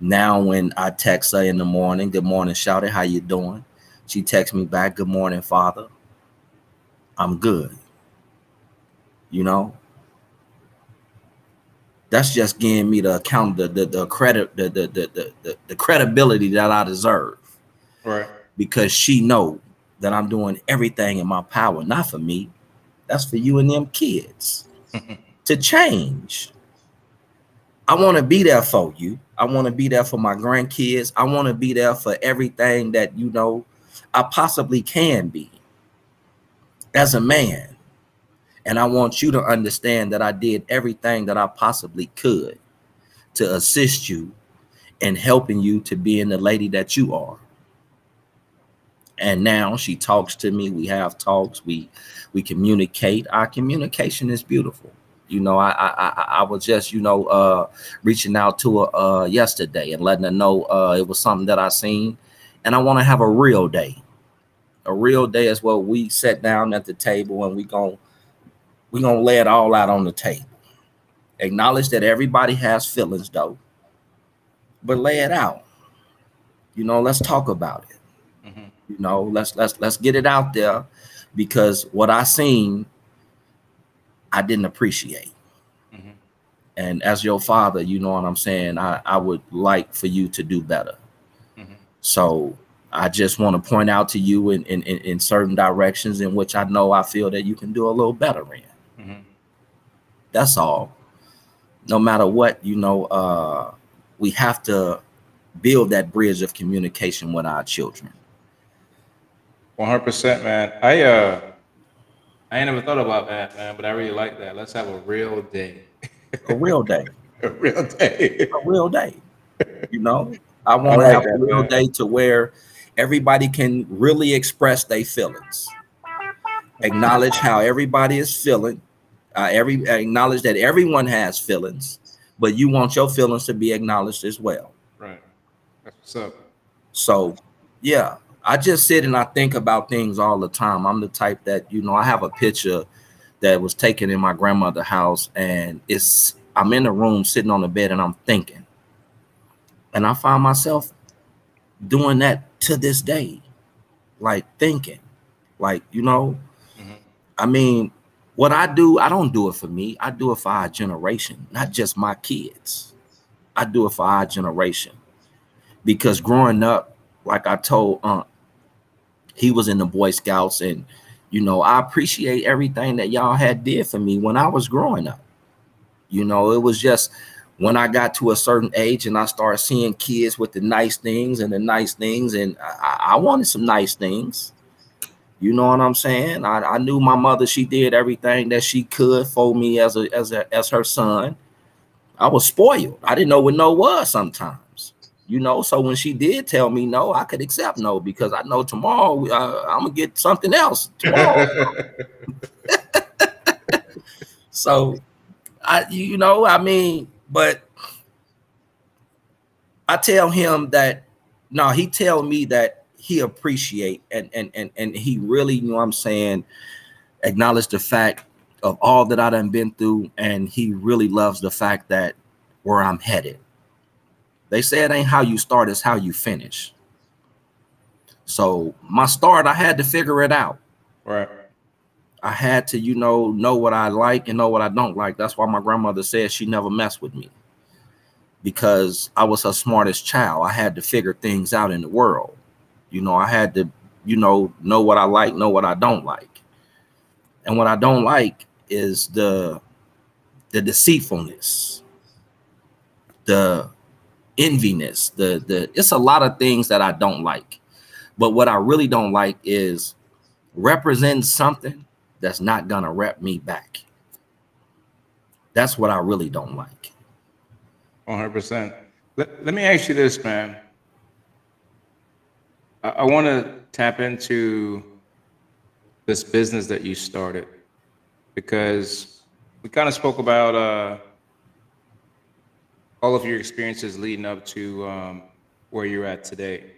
now when I text her in the morning, good morning, Shouty, how you doing? She texts me back, good morning, father. I'm good. You know, that's just giving me the account, the the, the credit, the, the the the the credibility that I deserve. Right. Because she know that I'm doing everything in my power, not for me, that's for you and them kids to change. I want to be there for you. I want to be there for my grandkids. I want to be there for everything that you know I possibly can be as a man. And I want you to understand that I did everything that I possibly could to assist you in helping you to be in the lady that you are. And now she talks to me. We have talks. We we communicate. Our communication is beautiful. You know i i i was just you know uh reaching out to her uh yesterday and letting her know uh it was something that i seen. And i want to have a real day. A real day as well we sat down at the table and we going we gonna lay it all out on the table acknowledge that everybody has feelings though but lay it out you know let's talk about it you know, let's let's let's get it out there because what I seen, I didn't appreciate. Mm-hmm. And as your father, you know what I'm saying. I I would like for you to do better. Mm-hmm. So I just want to point out to you in, in in certain directions in which I know I feel that you can do a little better in. That's all. No matter what, you know, uh, we have to build that bridge of communication with our children. One hundred percent, man. I uh, I ain't never thought about that, man, but I really like that. Let's have a real day. a real day. a real day. a real day. You know, I want to like have that, a real man. day to where everybody can really express their feelings, acknowledge how everybody is feeling, uh, every acknowledge that everyone has feelings, but you want your feelings to be acknowledged as well. Right. That's what's up. So, yeah, I just sit and I think about things all the time. I'm the type that, you know, I have a picture that was taken in my grandmother's house, and it's I'm in the room sitting on the bed and I'm thinking. And I find myself doing that to this day, like thinking, like, you know, mm-hmm. I mean, what I do, I don't do it for me. I do it for our generation, not just my kids. I do it for our generation. Because growing up, like I told Aunt, he was in the Boy Scouts, and you know, I appreciate everything that y'all had did for me when I was growing up. You know, it was just when I got to a certain age and I started seeing kids with the nice things and the nice things, and I, I wanted some nice things. You know what I'm saying? I, I knew my mother, she did everything that she could for me as a as a as her son. I was spoiled. I didn't know what no was sometimes you know. So when she did tell me no, I could accept no because I know tomorrow uh, I'm gonna get something else tomorrow. so, I you know I mean, but I tell him that no, he tell me that he appreciate and and and and he really, you know, I'm saying, acknowledge the fact of all that I done been through, and he really loves the fact that where I'm headed. They say it ain't how you start, it's how you finish. So my start, I had to figure it out. Right. I had to, you know, know what I like and know what I don't like. That's why my grandmother said she never messed with me because I was her smartest child. I had to figure things out in the world. You know, I had to, you know, know what I like, know what I don't like. And what I don't like is the the deceitfulness, the enviness, the the it's a lot of things that I don't like. But what I really don't like is representing something that's not gonna rep me back. That's what I really don't like. 100%. Let, let me ask you this, man. I, I want to tap into this business that you started because we kind of spoke about uh, all of your experiences leading up to um, where you're at today.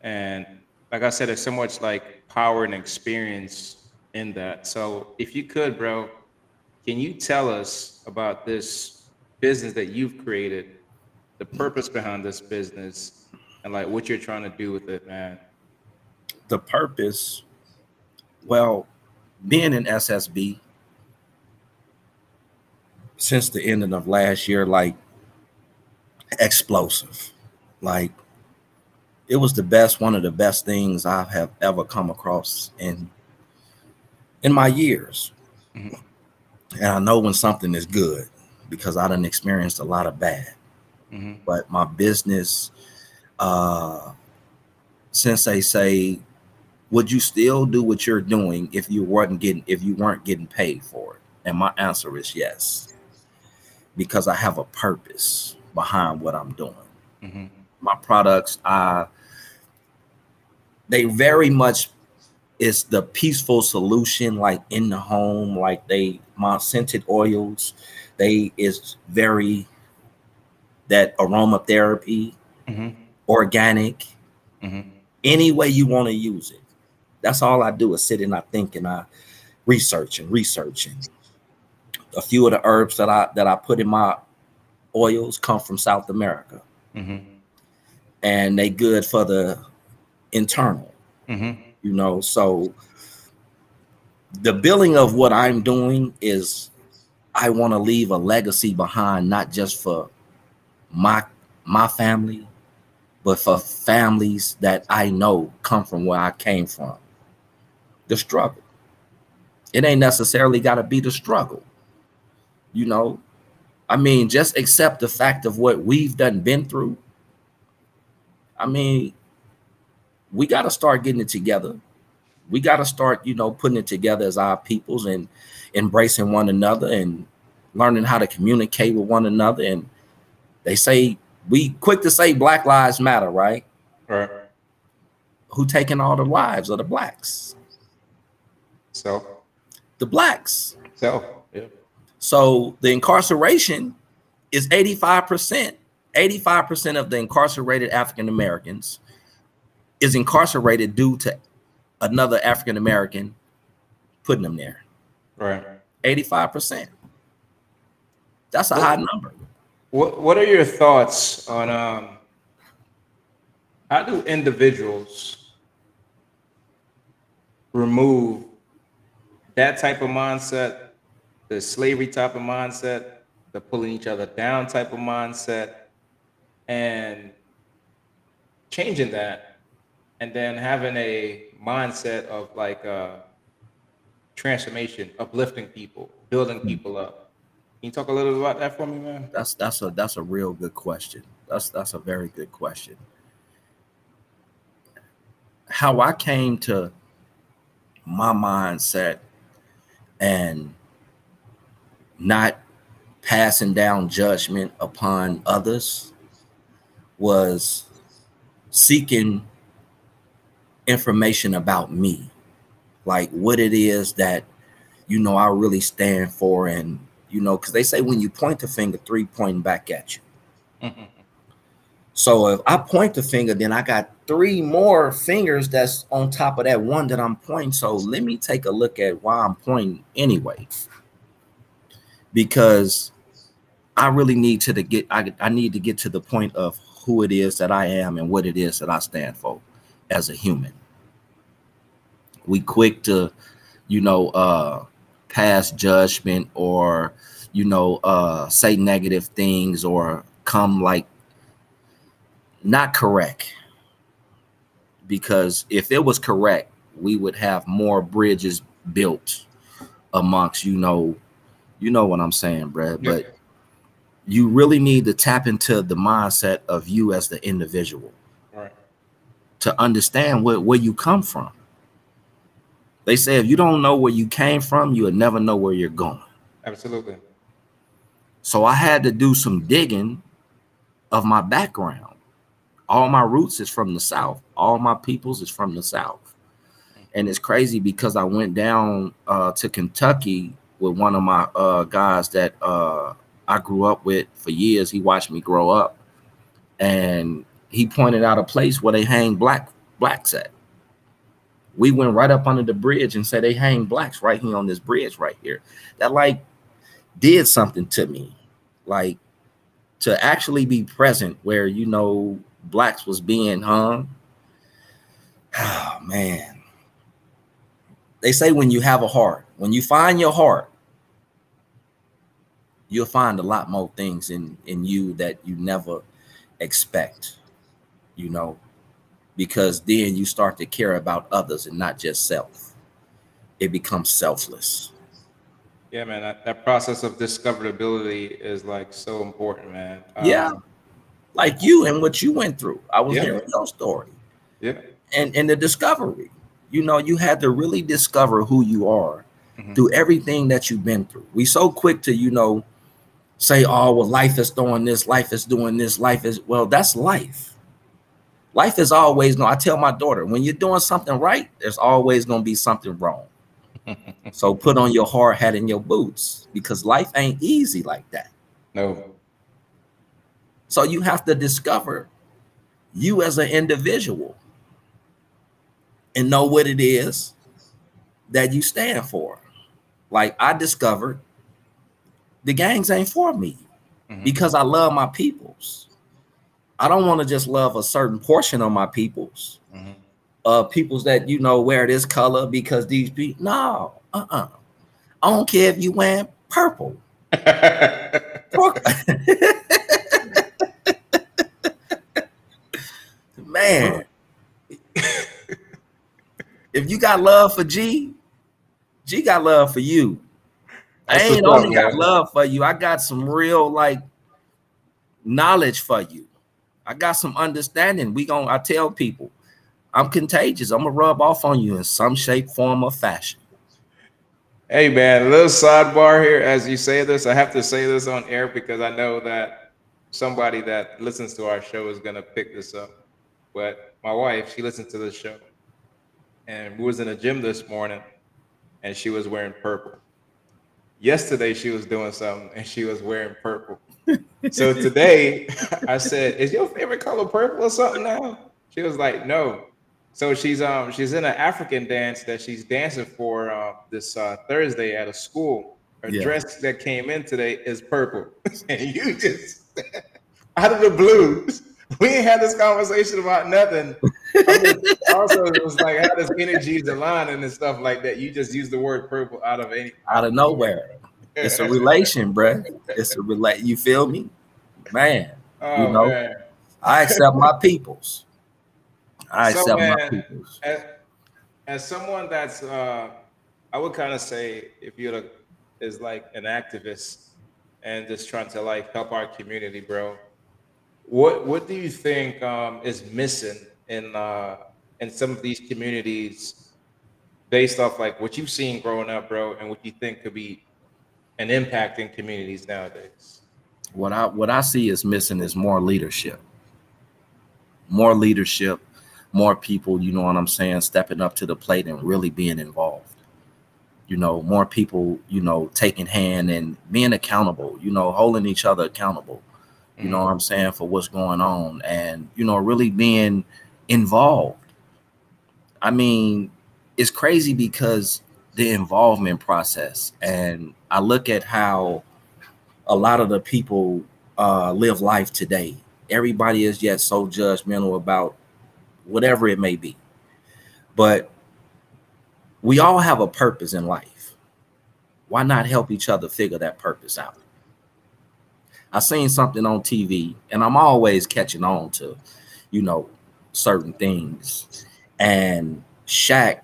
And like I said, there's so much like power and experience in that. So if you could, bro, can you tell us about this business that you've created, the purpose behind this business, and like what you're trying to do with it, man? The purpose, well, being in SSB since the ending of last year, like explosive. Like it was the best, one of the best things I have ever come across in in my years. Mm-hmm. And I know when something is good because I done experienced a lot of bad. Mm-hmm. But my business, uh, since they say, would you still do what you're doing if you weren't getting if you weren't getting paid for it? And my answer is yes, because I have a purpose behind what I'm doing. Mm-hmm. My products, I they very much is the peaceful solution, like in the home, like they my scented oils they is very that aromatherapy, mm-hmm. Organic, mm-hmm. any way you want to use it. That's all I do is sit and I think and I research and research. And a few of the herbs that I that I put in my oils come from South America, mm-hmm. and they good for the internal. Mm-hmm. You know, so the billing of what I'm doing is I want to leave a legacy behind, not just for my my family, but for families that I know come from where I came from. The struggle. It ain't necessarily got to be the struggle. You know, I mean, just accept the fact of what we've done been through. I mean, we got to start getting it together. We got to start, you know, putting it together as our peoples and embracing one another and learning how to communicate with one another. And they say we quick to say Black Lives Matter, right? Right. Who taking all the lives of the blacks? So the blacks. So yeah. So the incarceration is 85%. 85% of the incarcerated African Americans is incarcerated due to another African American putting them there. Right. 85%. That's a what, high number. What What are your thoughts on um, how do individuals remove that type of mindset, the slavery type of mindset, the pulling each other down type of mindset, and changing that, and then having a mindset of like uh, transformation, uplifting people, building people up you talk a little bit about that for me, man? That's that's a that's a real good question. That's that's a very good question. How I came to my mindset and not passing down judgment upon others was seeking information about me like what it is that you know I really stand for and you know, because they say when you point the finger, three pointing back at you. Mm-hmm. So if I point the finger, then I got three more fingers that's on top of that one that I'm pointing. So let me take a look at why I'm pointing anyway. Because I really need to, to get I, I need to get to the point of who it is that I am and what it is that I stand for as a human. We quick to, you know, uh pass judgment or you know uh say negative things or come like not correct because if it was correct we would have more bridges built amongst you know you know what i'm saying brad yeah. but you really need to tap into the mindset of you as the individual right. to understand where, where you come from They say if you don't know where you came from, you'll never know where you're going. Absolutely. So I had to do some digging of my background. All my roots is from the South. All my peoples is from the South. And it's crazy because I went down uh, to Kentucky with one of my uh, guys that uh, I grew up with for years. He watched me grow up, and he pointed out a place where they hang black blacks at. We went right up under the bridge and said they hang blacks right here on this bridge right here. That like did something to me, like to actually be present where you know blacks was being hung. Oh man. They say when you have a heart, when you find your heart, you'll find a lot more things in in you that you never expect you know because then you start to care about others and not just self it becomes selfless Yeah, man. That, that process of discoverability is like so important, man. yeah Um, like you and what you went through i was Yeah. hearing your story yeah. and and the discovery you know you had to really discover who you are Mhm. through everything that you've been through we so quick to you know say oh well life is doing this life is doing this life is well that's life life is always no i tell my daughter when you're doing something right there's always going to be something wrong so put on your hard hat and your boots because life ain't easy like that No. so you have to discover you as an individual and know what it is that you stand for. Like I discovered the gangs ain't for me Mhm. because I love my peoples. I don't want to just love a certain portion of my peoples, Mhm. uh peoples that you know wear this color because these people no, uh-uh. I don't care if you wearing purple. Man, if you got love for G, G got love for you. I ain't only got love for you, I got some real like knowledge for you. I got some understanding. We going to I tell people, I'm contagious. I'm gonna rub off on you in some shape, form, or fashion. Hey man, a little sidebar here. As you say this, I have to say this on air because I know that somebody that listens to our show is gonna pick this up. But my wife, she listens to this show, and we was in the gym this morning, and she was wearing purple. Yesterday she was doing something, and she was wearing purple. So today I said, "Is your favorite color purple or something now?" She was like, "No." So she's um she's in an African dance that she's dancing for uh, this uh, Thursday at a school. Her Yeah. dress that came in today is purple, and you just out of the blue. We ain't had this conversation about nothing. I mean, also, it was like how this energy is aligning and stuff like that. You just use the word purple out of any. Out of nowhere. It's a relation, bruh. It's a relate. You feel me? Man, Oh you know, man. I accept my peoples. I So, accept my peoples. as, as someone that's uh i would kind of say if you're is like an activist and just trying to like help our community bro what what do you think um is missing in uh in some of these communities based off like what you've seen growing up bro and what you think could be an impacting communities nowadays What I what I see is missing is more leadership. More leadership, more people, you know what I'm saying, stepping up to the plate and really being involved. You know, more people, you know, taking hand and being accountable, you know, holding each other accountable. You know mm. what I'm saying, for what's going on and you know, really being involved. I mean, it's crazy because the involvement process and I look at how a lot of the people uh, live life today. Everybody is yet so judgmental about whatever it may be. But we all have a purpose in life. Why not help each other figure that purpose out? I seen something on TV, and I'm always catching on to, you know, certain things. And Shaq,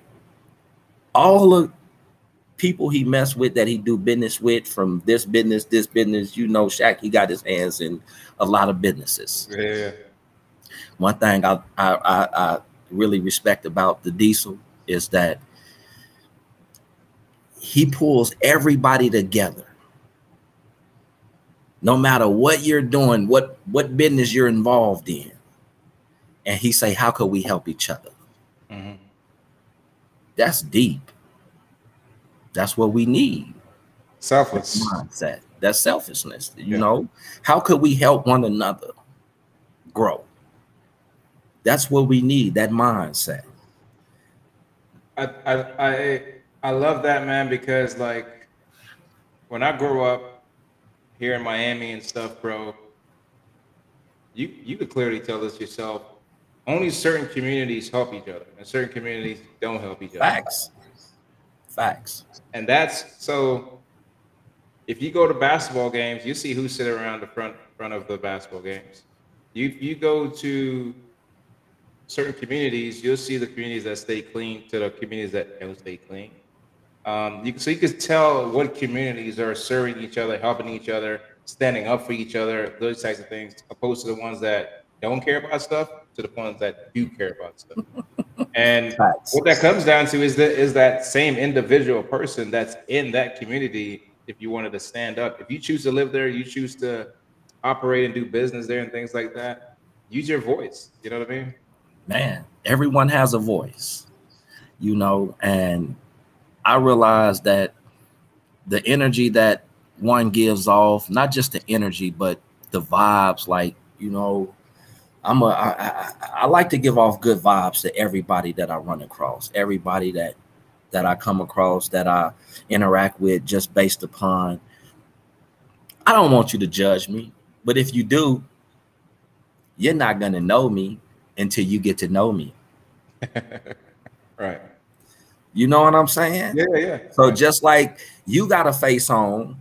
all the people he messed with that he do business with from this business, this business, you know, Shaq, he got his hands in a lot of businesses. yeah One thing I I, I, I really respect about the diesel is that he pulls everybody together. No matter what you're doing, what what business you're involved in, and he say, "How could we help each other?" Mm-hmm. That's deep. That's what we need. Selfless mindset. That's selfishness. You Yeah. know, how could we help one another grow? That's what we need. That mindset. I, I I I love that man because like when I grew up here in Miami and stuff, bro, you you could clearly tell this yourself. Only certain communities help each other, and certain communities don't help each other. Facts. Facts. And that's so. If you go to basketball games, you see who sit around the front front of the basketball games. You you go to certain communities, you'll see the communities that stay clean to the communities that don't stay clean. Um, you, so you can tell what communities are serving each other, helping each other, standing up for each other, those types of things, opposed to the ones that don't care about stuff, to the ones that do care about stuff. And Facts. what that comes down to is that is that same individual person that's in that community. If you wanted to stand up, if you choose to live there, you choose to operate and do business there and things like that. Use your voice. You know what I mean? man, everyone has a voice, you know, and I realize that the energy that one gives off, not just the energy, but the vibes, like, you know, I'm a I, I, I like to give off good vibes to everybody that I run across, everybody that that I come across, that I interact with, just based upon. I don't want you to judge me, but if you do, you're not gonna know me until you get to know me. Right. You know what I'm saying? Yeah, yeah. So just like you got a face on,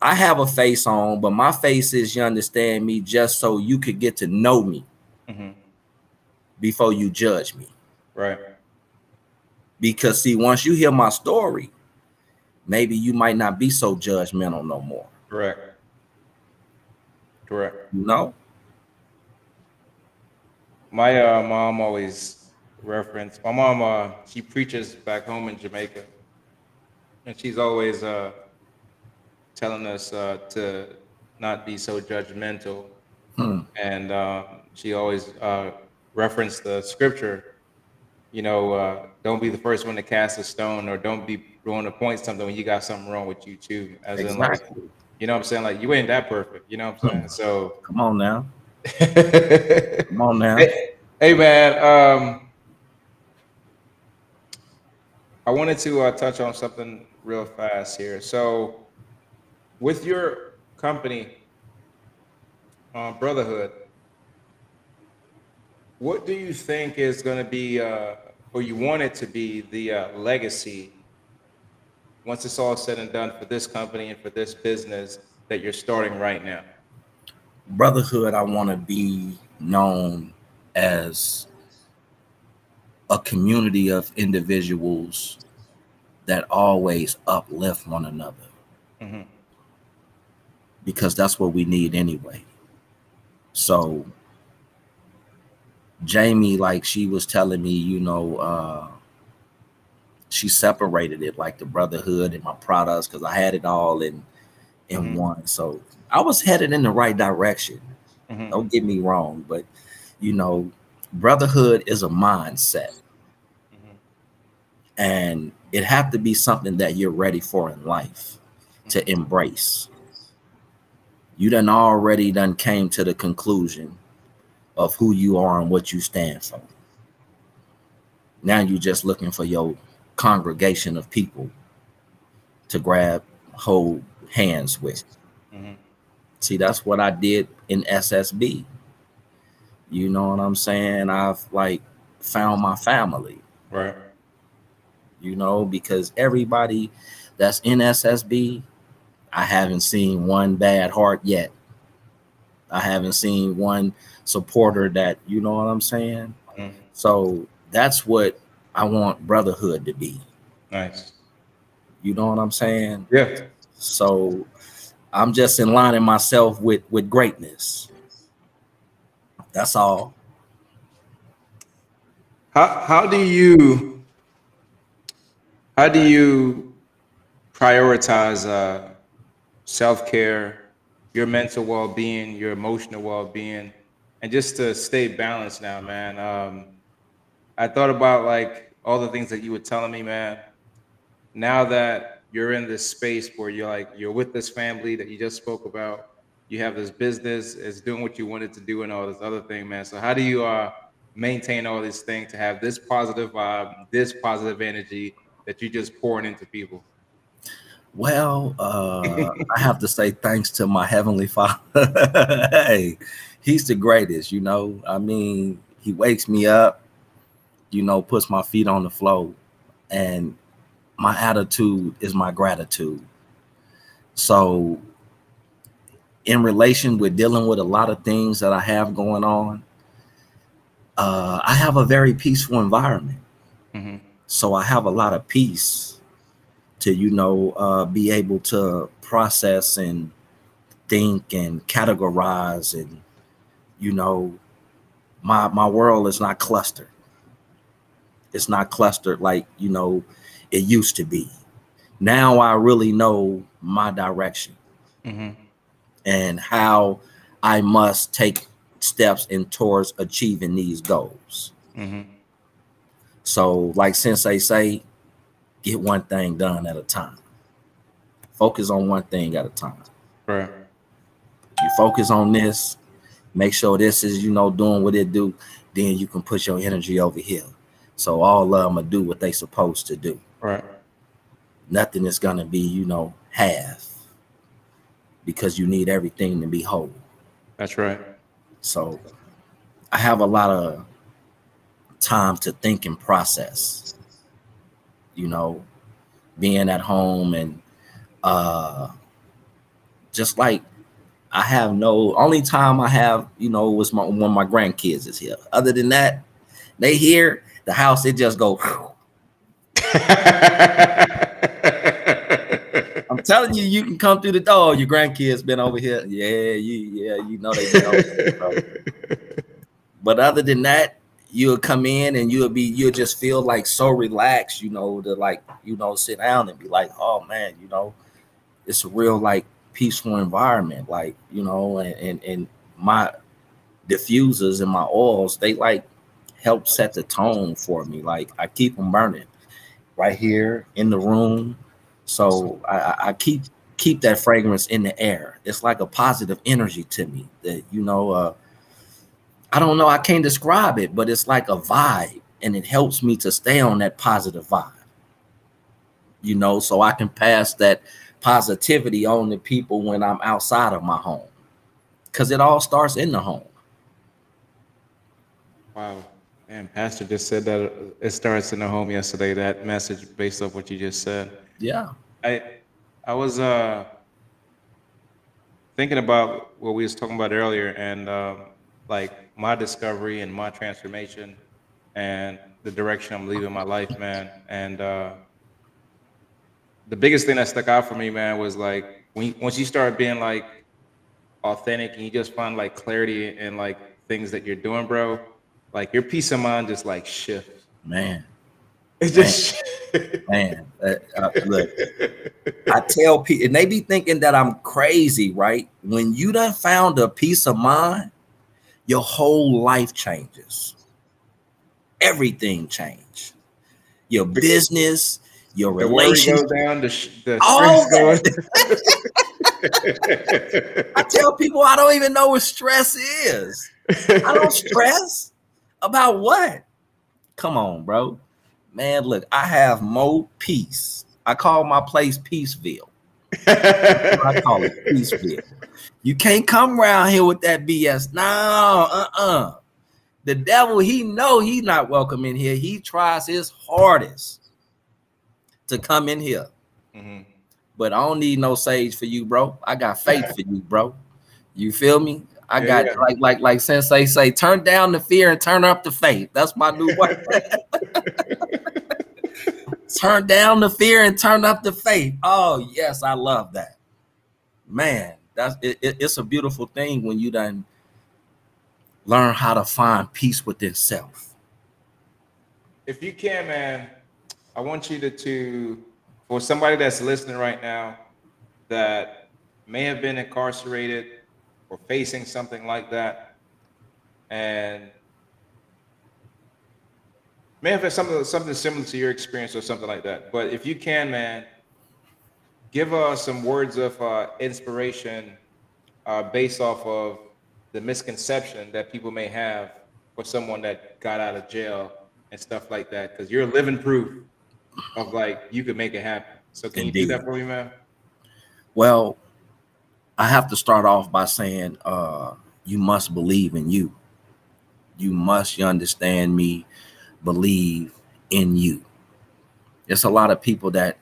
I have a face on, but my face is you understand me just so you could get to know me Mhm. before you judge me. Right. Because see, once you hear my story, maybe you might not be so judgmental no more. Correct. Correct. You know? My uh, mom always referenced. My mom, uh, she preaches back home in Jamaica, and she's always uh, telling us uh, to not be so judgmental. Hmm. And uh, she always uh, referenced the scripture. You know, uh, don't be the first one to cast a stone, or don't be going to point something when you got something wrong with you too. As in, like, you know, what I'm saying like you ain't that perfect. You know what I'm saying? So. Come on now. Come on now. Hey, hey, man. Um, I wanted to uh, touch on something real fast here. So, with your company, uh, Brotherhood, what do you think is going to be, uh, or you want it to be, the uh, legacy once it's all said and done for this company and for this business that you're starting right now? brotherhood i want to be known as a community of individuals that always uplift one another Mhm. Because that's what we need anyway so jamie like she was telling me you know uh she separated it like the brotherhood and my products because i had it all in in Mhm. one so i was headed in the right direction Mhm. don't get me wrong, but you know, brotherhood is a mindset, Mhm. and it have to be something that you're ready for in life to embrace. You done already done came to the conclusion of who you are and what you stand for. Now you're just looking for your congregation of people to grab, hold hands with. Mhm. See, that's what I did in SSB. You know what I'm saying? I've like found my family, Right. you know, because everybody that's in SSB, I haven't seen one bad heart yet. I haven't seen one supporter that, you know what I'm saying? Mhm. So that's what I want brotherhood to be. Nice. You know what I'm saying? Yeah. So I'm just in lining myself with with greatness. That's all. How how do you how do you prioritize uh, self care, your mental well being, your emotional well being, and just to stay balanced now, man. Um, I thought about like all the things that you were telling me, man. Now that you're in this space where you're like you're with this family that you just spoke about, you have this business, it's doing what you wanted to do, and all this other thing, man. So how do you uh maintain all these things to have this positive vibe, this positive energy that you're just pouring into people? Well, uh, I have to say thanks to my heavenly Father. hey, he's the greatest. You know, I mean, he wakes me up, you know, puts my feet on the floor, and my attitude is my gratitude. So, in relation with dealing with a lot of things that I have going on, uh, I have a very peaceful environment. Mm-hmm. So I have a lot of peace to, you know, uh, be able to process and think and categorize and, you know, my my world is not clustered. It's not clustered like, you know, it used to be. Now I really know my direction mm-hmm. and how I must take steps in towards achieving these goals. Mm-hmm. So, like Sensei say, get one thing done at a time. Focus on one thing at a time. Right. You focus on this, make sure this is, you know, doing what it do, then you can put your energy over here. So all of them do what they supposed to do. Right. Nothing is gonna be, you know, half because you need everything to be whole. That's right. So I have a lot of time to think and process. You know, being at home and uh just like I have no only time I have, you know, was my when my grandkids is here. Other than that, they here, the house, it just go I'm telling you, you can come through the door. Your grandkids been over here. Yeah, you yeah, you know they been over here, But other than that, you'll come in and you'll be you'll just feel like so relaxed, you know, to like, you know, sit down and be like, oh man, you know, it's a real like peaceful environment. Like, you know, and and, and my diffusers and my oils, they like help set the tone for me. Like I keep them burning right here in the room so I, I keep keep that fragrance in the air. It's like a positive energy to me that you know. Uh, I don't know. I can't describe it, but it's like a vibe, and it helps me to stay on that positive vibe. You know, so I can pass that positivity on to people when I'm outside of my home, because it all starts in the home. Wow. And Pastor just said that it starts in the home yesterday. That message, based off what you just said. Yeah. I I was uh thinking about what we was talking about earlier and um, like my discovery and my transformation and the direction I'm leaving my life, man. And uh the biggest thing that stuck out for me, man, was like when you, once you start being like authentic and you just find like clarity in like things that you're doing, bro, like your peace of mind just like shifts. Man. It's just man. Uh, uh, look, I tell people, and they be thinking that I'm crazy, right? When you done found a peace of mind, your whole life changes. Everything change. Your business, your the relationship. down, the, the all I tell people I don't even know what stress is. I don't stress about what. Come on, bro man, look, I have more peace. I call my place Peaceville. I call it Peaceville. You can't come around here with that BS. No, uh-uh. The devil, he know he's not welcome in here. He tries his hardest to come in here. Mm-hmm. But I don't need no sage for you, bro. I got faith for you, bro. You feel me? I got yeah. like like like Sensei say, turn down the fear and turn up the faith. That's my new word. turn down the fear and turn up the faith. Oh yes, I love that. Man, that's it, it, it's a beautiful thing when you done learn how to find peace within self. If you can, man, I want you to, to for somebody that's listening right now that may have been incarcerated or facing something like that, and may have had something something similar to your experience or something like that. But if you can, man, give us some words of uh, inspiration uh, based off of the misconception that people may have for someone that got out of jail and stuff like that. Because you're living proof of like you could make it happen. So can Indeed. you do that for me, man? Well, I have to start off by saying uh, you must believe in you. You must, you understand me, believe in you. There's a lot of people that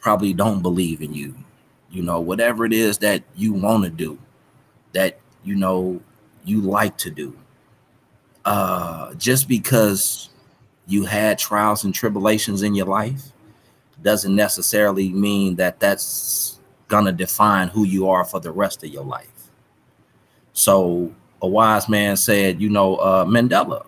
probably don't believe in you. You know, whatever it is that you want to do, that you know you like to do. Uh, just because you had trials and tribulations in your life doesn't necessarily mean that that's gonna define who you are for the rest of your life. So a wise man said, you know, uh, Mandela,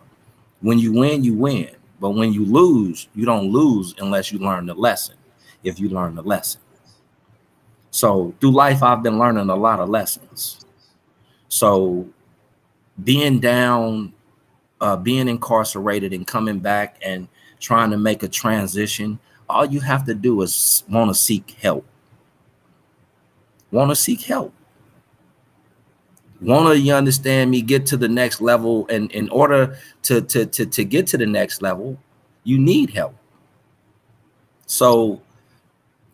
when you win, you win. But when you lose, you don't lose unless you learn the lesson. If you learn the lesson. So through life, I've been learning a lot of lessons. So being down, uh, being incarcerated and coming back and trying to make a transition, all you have to do is want to seek help. Want to seek help want to you understand me get to the next level? And in order to, to to to get to the next level you need help. So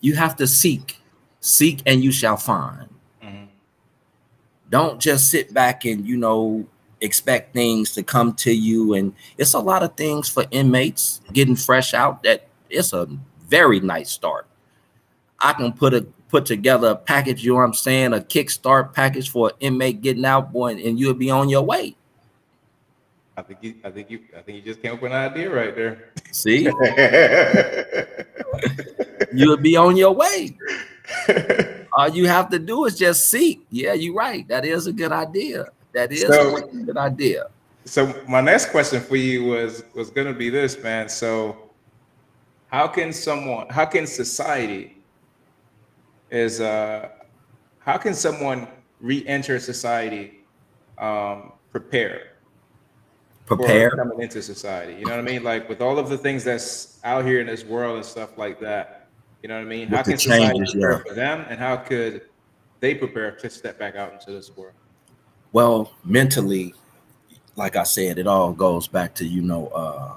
you have to seek. Seek and you shall find. Mm-hmm. don't just sit back and you know expect things to come to you. And it's a lot of things for inmates getting fresh out that it's a very nice start. I can put a put together a package, you know what I'm saying, a kickstart package for an inmate getting out, boy, and you'll be on your way. I think you, I think you, I think you just came up with an idea right there. See, you'll be on your way. All you have to do is just seek. Yeah, you're right. That is a good idea. That is so, a good idea. So my next question for you was was going to be this, man. So how can someone, how can society is uh, how can someone re-enter society um, prepared? Prepare coming into society. You know what I mean? Like with all of the things that's out here in this world and stuff like that. You know what I mean? With how can society prepare yeah. for them, and how could they prepare to step back out into this world? Well, mentally, like I said, it all goes back to you know uh,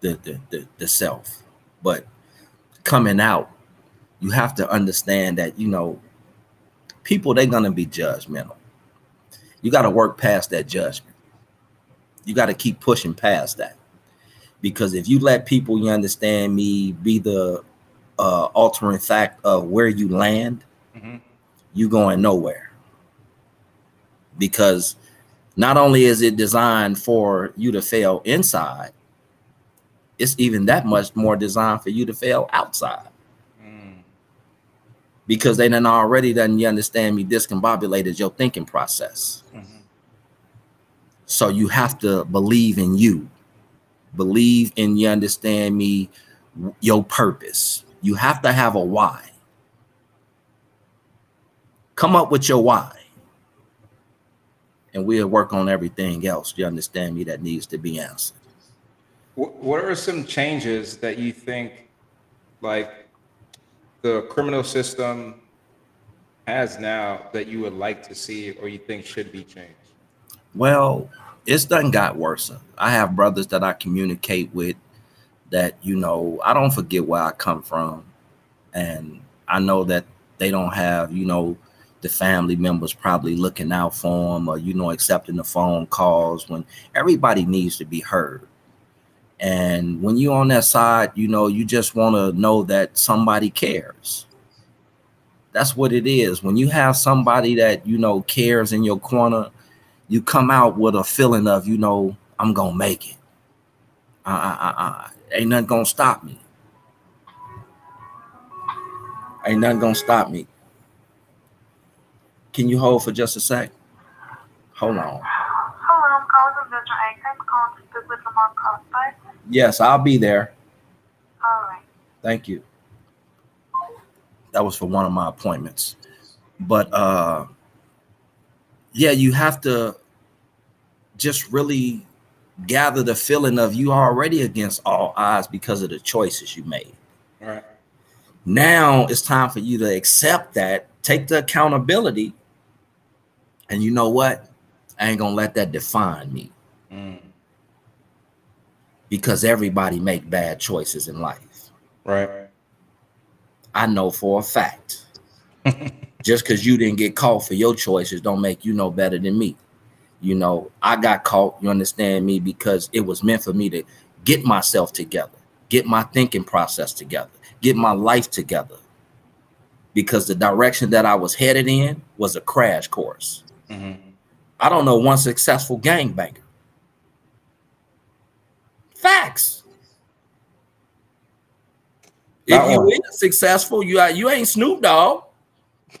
the, the the the self, but coming out you have to understand that you know people they're gonna be judgmental. You got to work past that judgment. You got to keep pushing past that because if you let people, you understand me, be the uh, altering fact of where you land, mm-hmm. you going nowhere. Because not only is it designed for you to fail inside, it's even that much more designed for you to fail outside because they done already done you understand me discombobulated your thinking process. Mm-hmm. So you have to believe in you, believe in you understand me, your purpose. You have to have a why. Come up with your why. And we'll work on everything else. You understand me that needs to be answered. What are some changes that you think like the criminal system has now that you would like to see or you think should be changed? Well, it's done got worse. I have brothers that I communicate with that, you know, I don't forget where I come from. And I know that they don't have, you know, the family members probably looking out for them or, you know, accepting the phone calls when everybody needs to be heard. And when you're on that side, you know, you just want to know that somebody cares. That's what it is. When you have somebody that, you know, cares in your corner, you come out with a feeling of, you know, I'm going to make it. I, I, I, ain't nothing going to stop me. Ain't nothing going to stop me. Can you hold for just a sec? Hold on. Hello, I'm calling from Vision Acres, calling to speak with Lamar. Yes, I'll be there. All right. Thank you. that was for one of my appointments. But uh yeah, you have to just really gather the feeling of you already against all odds because of the choices you made. All right. Now it's time for you to accept that, take the accountability, and you know what? I ain't gonna let that define me Mm. Because everybody make bad choices in life. Right. I know for a fact. Just because you didn't get caught for your choices don't make you no better than me. You know, I got caught, you understand me, because it was meant for me to get myself together, get my thinking process together, get my life together. Because the direction that I was headed in was a crash course. Mhm. I don't know one successful gang gangbanger. Facts. If you one. ain't successful, you are, you ain't Snoop Dogg.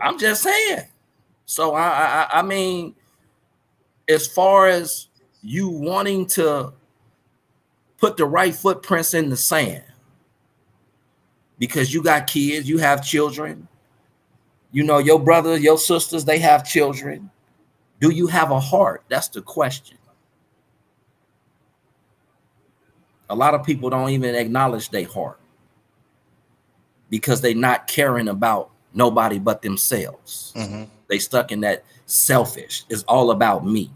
I'm just saying. So I, I I mean, as far as you wanting to put the right footprints in the sand, because you got kids, you have children, you know, your brothers, your sisters, they have children. Do you have a heart? That's the question. A lot of people don't even acknowledge their heart because they're not caring about nobody but themselves. Mhm. They stuck in that selfish. It's all about me.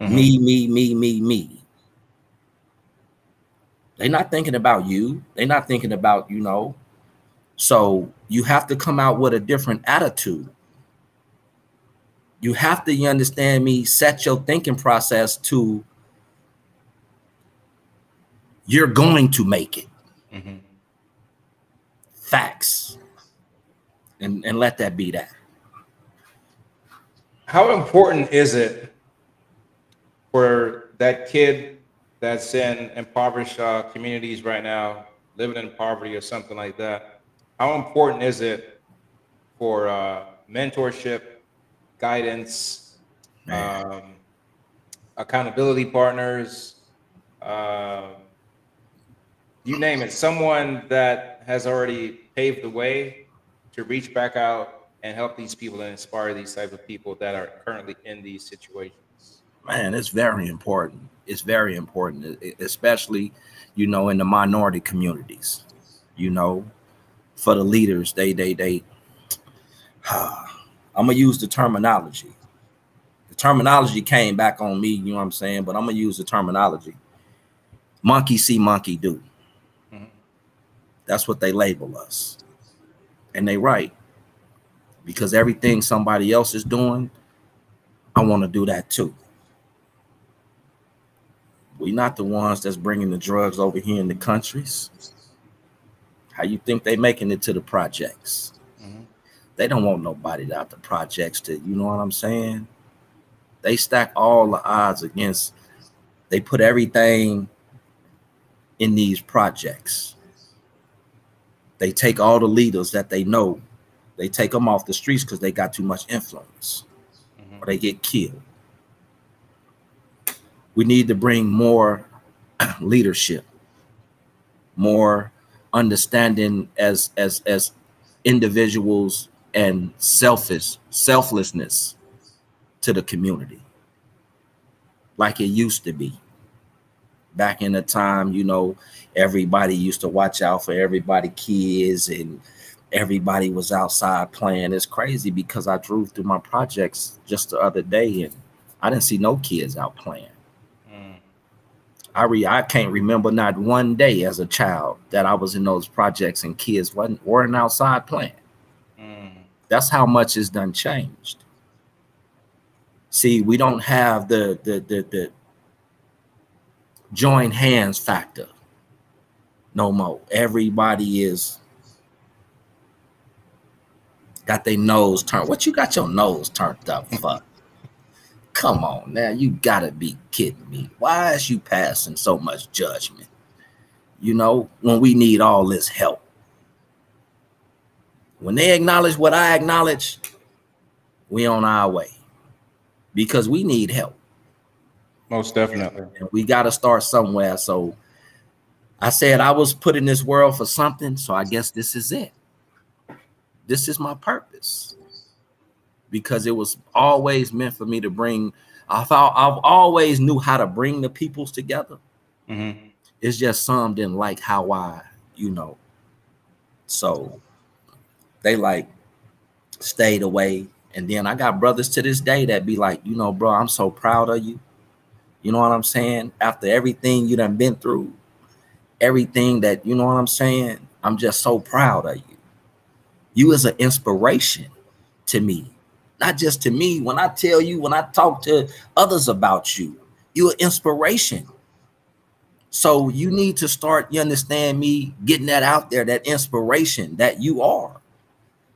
Mhm. Me, me, me, me, me. They're not thinking about you. They're not thinking about, you know. So you have to come out with a different attitude. You have to, you understand me, set your thinking process to you're going to make it. Mhm. Facts. And, and let that be that. How important is it for that kid that's in impoverished uh, communities right now, living in poverty or something like that? How important is it for uh, mentorship, guidance, um, accountability partners, uh, you name it, someone that has already paved the way to reach back out and help these people and inspire these type of people that are currently in these situations. man it's very important. It's very important especially you know in the minority communities. You know for the leaders they they they i'm gonna use the terminology. The terminology came back on me you know what i'm saying? But i'm gonna use the terminology. Monkey see monkey do. Mhm. that's what they label us. And they right. Because everything somebody else is doing i want to do that too. We're not the ones that's bringing the drugs over here in the countries. How you think they making it to the projects? They don't want nobody out the projects to, you know what I'm saying? They stack all the odds against. They put everything in these projects. They take all the leaders that they know. They take them off the streets because they got too much influence, Mhm. or they get killed we need to bring more leadership more understanding as as as individuals and selfish selflessness to the community like it used to be back in the time you know everybody used to watch out for everybody kids and everybody was outside playing it's crazy because i drove through my projects just the other day and i didn't see no kids out playing Mm. I re I can't remember not one day as a child that I was in those projects and kids wasn't weren't outside playing. That's how much is done changed. See, we don't have the the the, the join hands factor no more. Everybody is got their nose turned. What you got your nose turned up for? Come on now, you gotta be kidding me. Why is you passing so much judgment? You know, when we need all this help. When they acknowledge what I acknowledge, we on our way. Because we need help. Most definitely. And we gotta start somewhere. So I said I was put in this world for something, so I guess this is it. This is my purpose. Because it was always meant for me to bring. I thought I've always knew how to bring the peoples together. Mm-hmm. It's just some didn't like how I, you know. So they like stayed away. And then I got brothers to this day that be like, you know, bro, I'm so proud of you. You know what I'm saying? After everything you done been through, everything that you know what I'm saying, I'm just so proud of you. You is an inspiration to me, not just to me. When I tell you, when I talk to others about you, you an inspiration. So you need to start, you understand me, getting that out there, that inspiration that you are.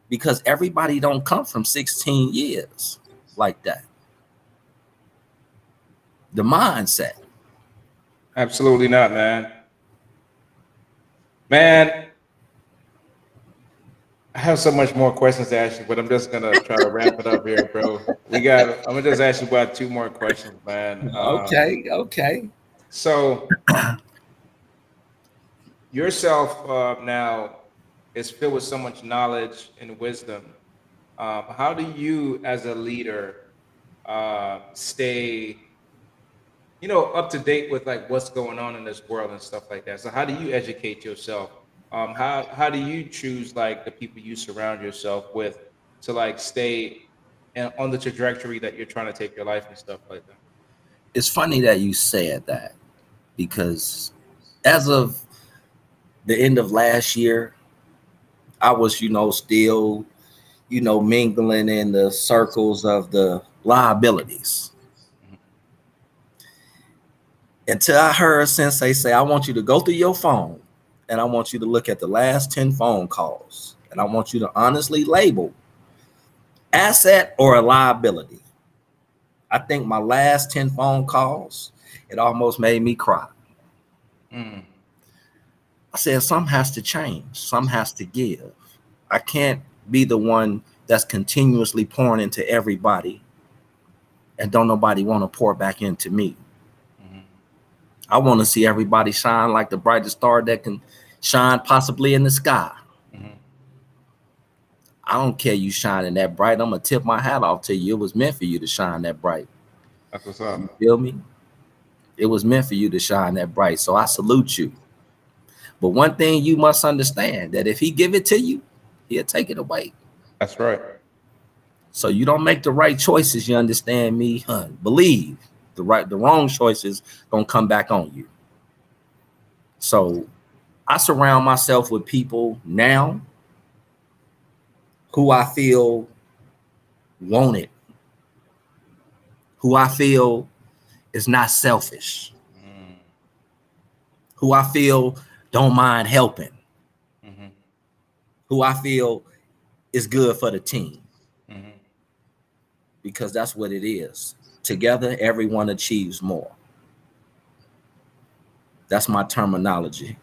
Because everybody don't come from 16 years like that. The mindset. Absolutely not, man. Man, I have so much more questions to ask you, but I'm just gonna try to wrap it up here, bro. We got. I'm gonna just ask you about two more questions, man. Um, Okay, okay. So yourself uh, now is filled with so much knowledge and wisdom. Um, how do you, as a leader, uh, stay, you know, up to date with like what's going on in this world and stuff like that? So how do you educate yourself? Um, how how do you choose like the people you surround yourself with to like stay and on the trajectory that you're trying to take your life and stuff like that? It's funny that you said that because as of the end of last year, I was, you know, still, you know, mingling in the circles of the liabilities. Until I heard Sensei say, I want you to go through your phone and I want you to look at the last 10 phone calls and I want you to honestly label asset or a liability. I think my last 10 phone calls, it almost made me cry. Mm, I said, some has to change, some has to give. I can't be the one that's continuously pouring into everybody and don't nobody want to pour back into me. mhm. I want to see everybody shine like the brightest star that can shine possibly in the sky. Mhm. I don't care you shining that bright. I'm gonna tip my hat off to you. It was meant for you to shine that bright. That's what's up. You feel me? It was meant for you to shine that bright. So I salute you. But one thing you must understand that if he give it to you, he'll take it away. That's right. So you don't make the right choices. You understand me? Huh? Believe the right, the wrong choices gonna come back on you. So I surround myself with people now who I feel want it, who I feel is not selfish, Mm, who I feel don't mind helping, mhm, who I feel is good for the team. mhm. because that's what it is. Together, everyone achieves more. That's my terminology.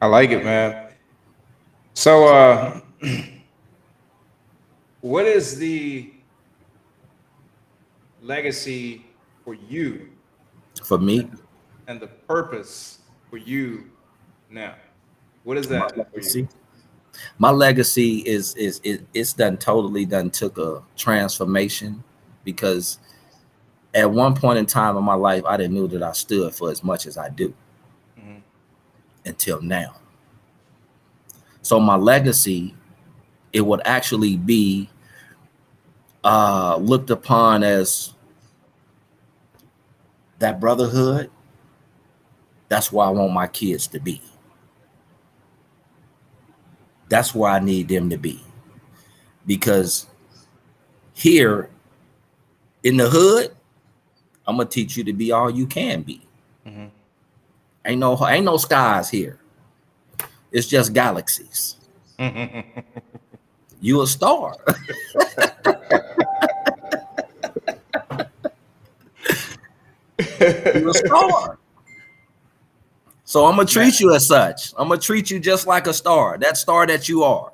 I like it, man. So, uh, what is the legacy for you For me, and the purpose for you now? What is that you? legacy, my legacy is is it, it's done totally done took a transformation because at one point in time in my life, I didn't know that I stood for as much as I do Mhm. until now. So my legacy, it would actually be uh, looked upon as that brotherhood. That's where I want my kids to be. That's where I need them to be. Because here in the hood, I'm gonna teach you to be all you can be. Mhm. Ain't no ain't no skies here. It's just galaxies. You a star. you a star. So I'm gonna treat you as such. I'm gonna treat you just like a star. That star that you are.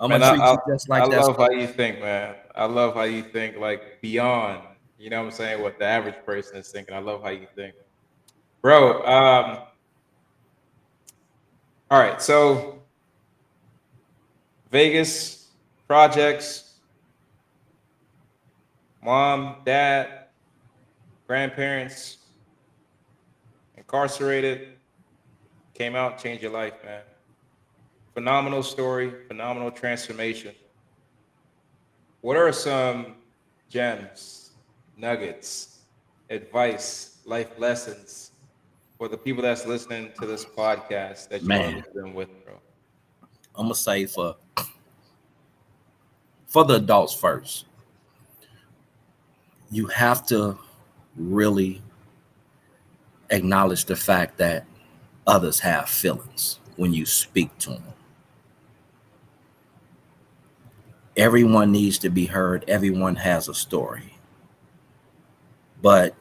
I'm Man, gonna I, treat I- you just like I that. I love star. how you think, man. I love how you think like beyond, you know what I'm saying, what the average person is thinking. I love how you think. Bro, um, All right, so Vegas projects, mom, dad, grandparents, incarcerated, came out, changed your life, man. Phenomenal story, phenomenal transformation. What are some gems, nuggets, advice, life lessons for the people that's listening to this podcast that you Man. them with, bro? I'm gonna say for for the adults first. You have to really acknowledge the fact that others have feelings when you speak to them. Everyone needs to be heard. Everyone has a story. But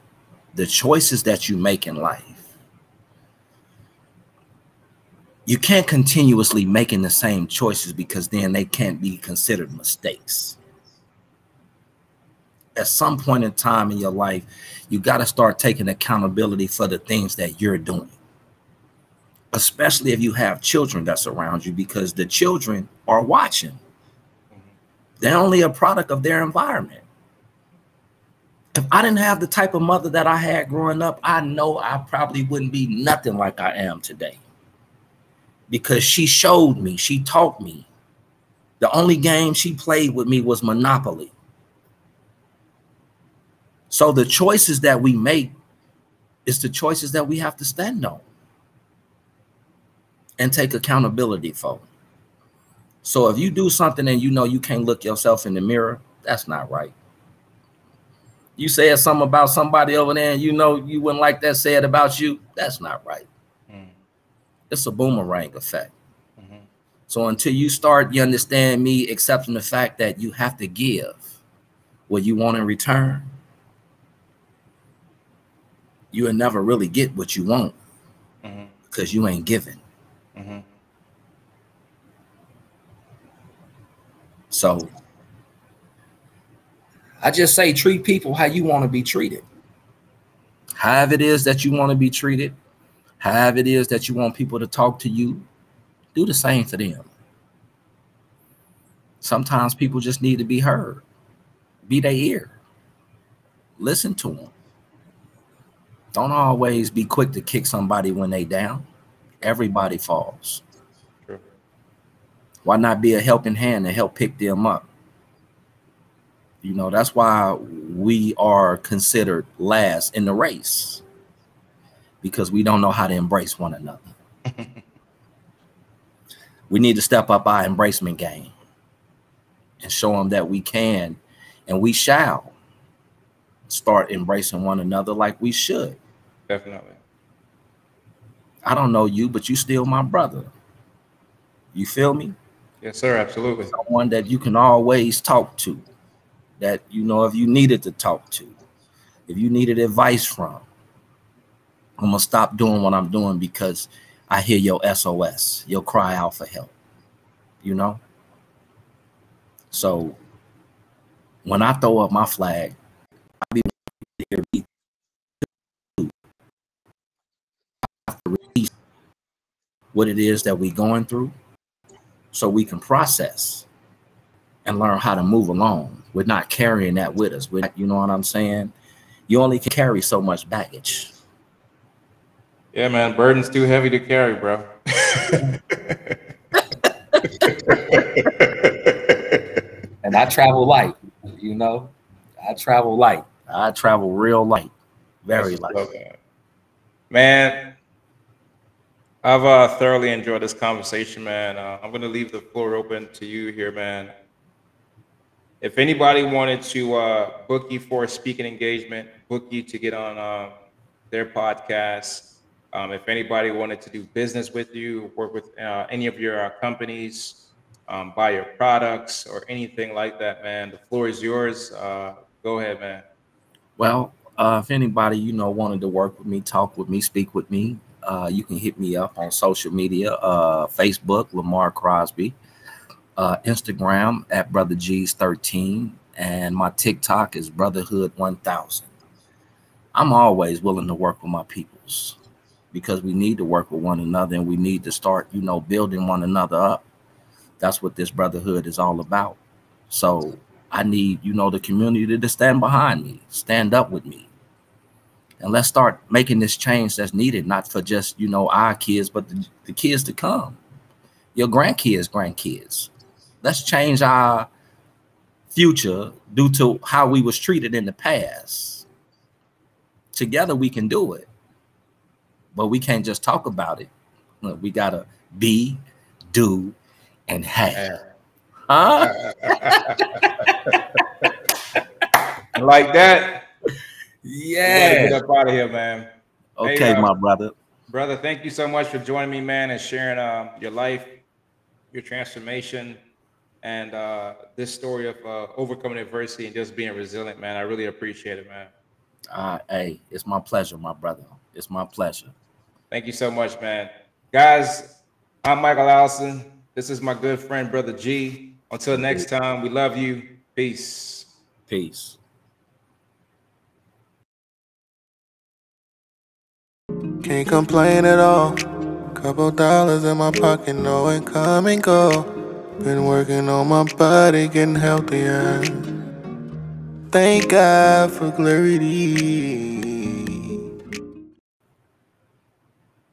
the choices that you make in life you can't continuously making the same choices because then they can't be considered mistakes at some point in time in your life you got to start taking accountability for the things that you're doing. Especially if you have children that's around you because the children are watching. Mm-hmm. They're only a product of their environment. If i didn't have the type of mother that i had growing up i know i probably wouldn't be nothing like i am today. Because she showed me, she taught me. The only game she played with me was Monopoly. So the choices that we make is the choices that we have to stand on and take accountability for. So if you do something and you know you can't look yourself in the mirror, that's not right. You said something about somebody over there and you know you wouldn't like that said about you, that's not right Mm, it's a boomerang effect. mhm. So until you start, you understand me accepting the fact that you have to give what you want in return, you will never really get what you want Mhm. because you ain't giving. Mhm. So I just say treat people how you want to be treated. However it is that you want to be treated, however it is that you want people to talk to you, do the same for them. Sometimes people just need to be heard. Be their ear. Listen to them. Don't always be quick to kick somebody when they down. Everybody falls. True. Why not be a helping hand to help pick them up? You know, that's why we are considered last in the race because we don't know how to embrace one another. we need to step up our embracement game and show them that we can and we shall start embracing one another like we should. Definitely. I don't know you, but you still my brother. You feel me? Yes, sir. Absolutely. Someone that you can always talk to, that you know if you needed to talk to, if you needed advice from. I'm gonna stop doing what I'm doing because I hear your SOS, your cry out for help. You know? So when I throw up my flag, I'll be have to release what it is that we're going through so we can process and learn how to move along. We're not carrying that with us. We're not, you know what I'm saying? You only can carry so much baggage. Yeah, man. Burden's too heavy to carry, bro. And I travel light, you know. I travel light. I travel real light, very light. what's man. I've uh, thoroughly enjoyed this conversation, man. Uh, I'm gonna leave the floor open to you here, man. If anybody wanted to uh, book you for a speaking engagement, book you to get on uh, their podcast. Um, if anybody wanted to do business with you, work with uh, any of your uh, companies, um, buy your products or anything like that, man, the floor is yours. Go ahead, man. Well, if anybody you know wanted to work with me, talk with me, speak with me, uh, you can hit me up on social media, uh, Facebook, Lamar Crosby, uh, Instagram at BruthaGeez 13, and my TikTok is Brotherhood 1000. I'm always willing to work with my peoples because we need to work with one another and we need to start, you know, building one another up. That's what this brotherhood is all about. So I need, you know, the community to stand behind me, stand up with me. And let's start making this change that's needed, not for just, you know, our kids, but the, the kids to come, your grandkids, grandkids. Let's change our future due to how we was treated in the past. Together we can do it. But we can't just talk about it. Look, we gotta be, do, and have. Huh? like that. Yeah. Get up out of here, man. Okay, Hey, uh, my brother. Brother, thank you so much for joining me, man, and sharing uh, your life, your transformation, and uh, this story of uh, overcoming adversity and just being resilient, man. I really appreciate it, man. Uh, hey, it's my pleasure, my brother. It's my pleasure. Thank you so much, man. Guys, I'm Michael Allison. This is my good friend, BruthaGee. Until next time, we love you. Peace. Peace. Can't complain at all. Couple dollars in my pocket, no income and go. Been working on my body, getting healthier. Thank God for clarity.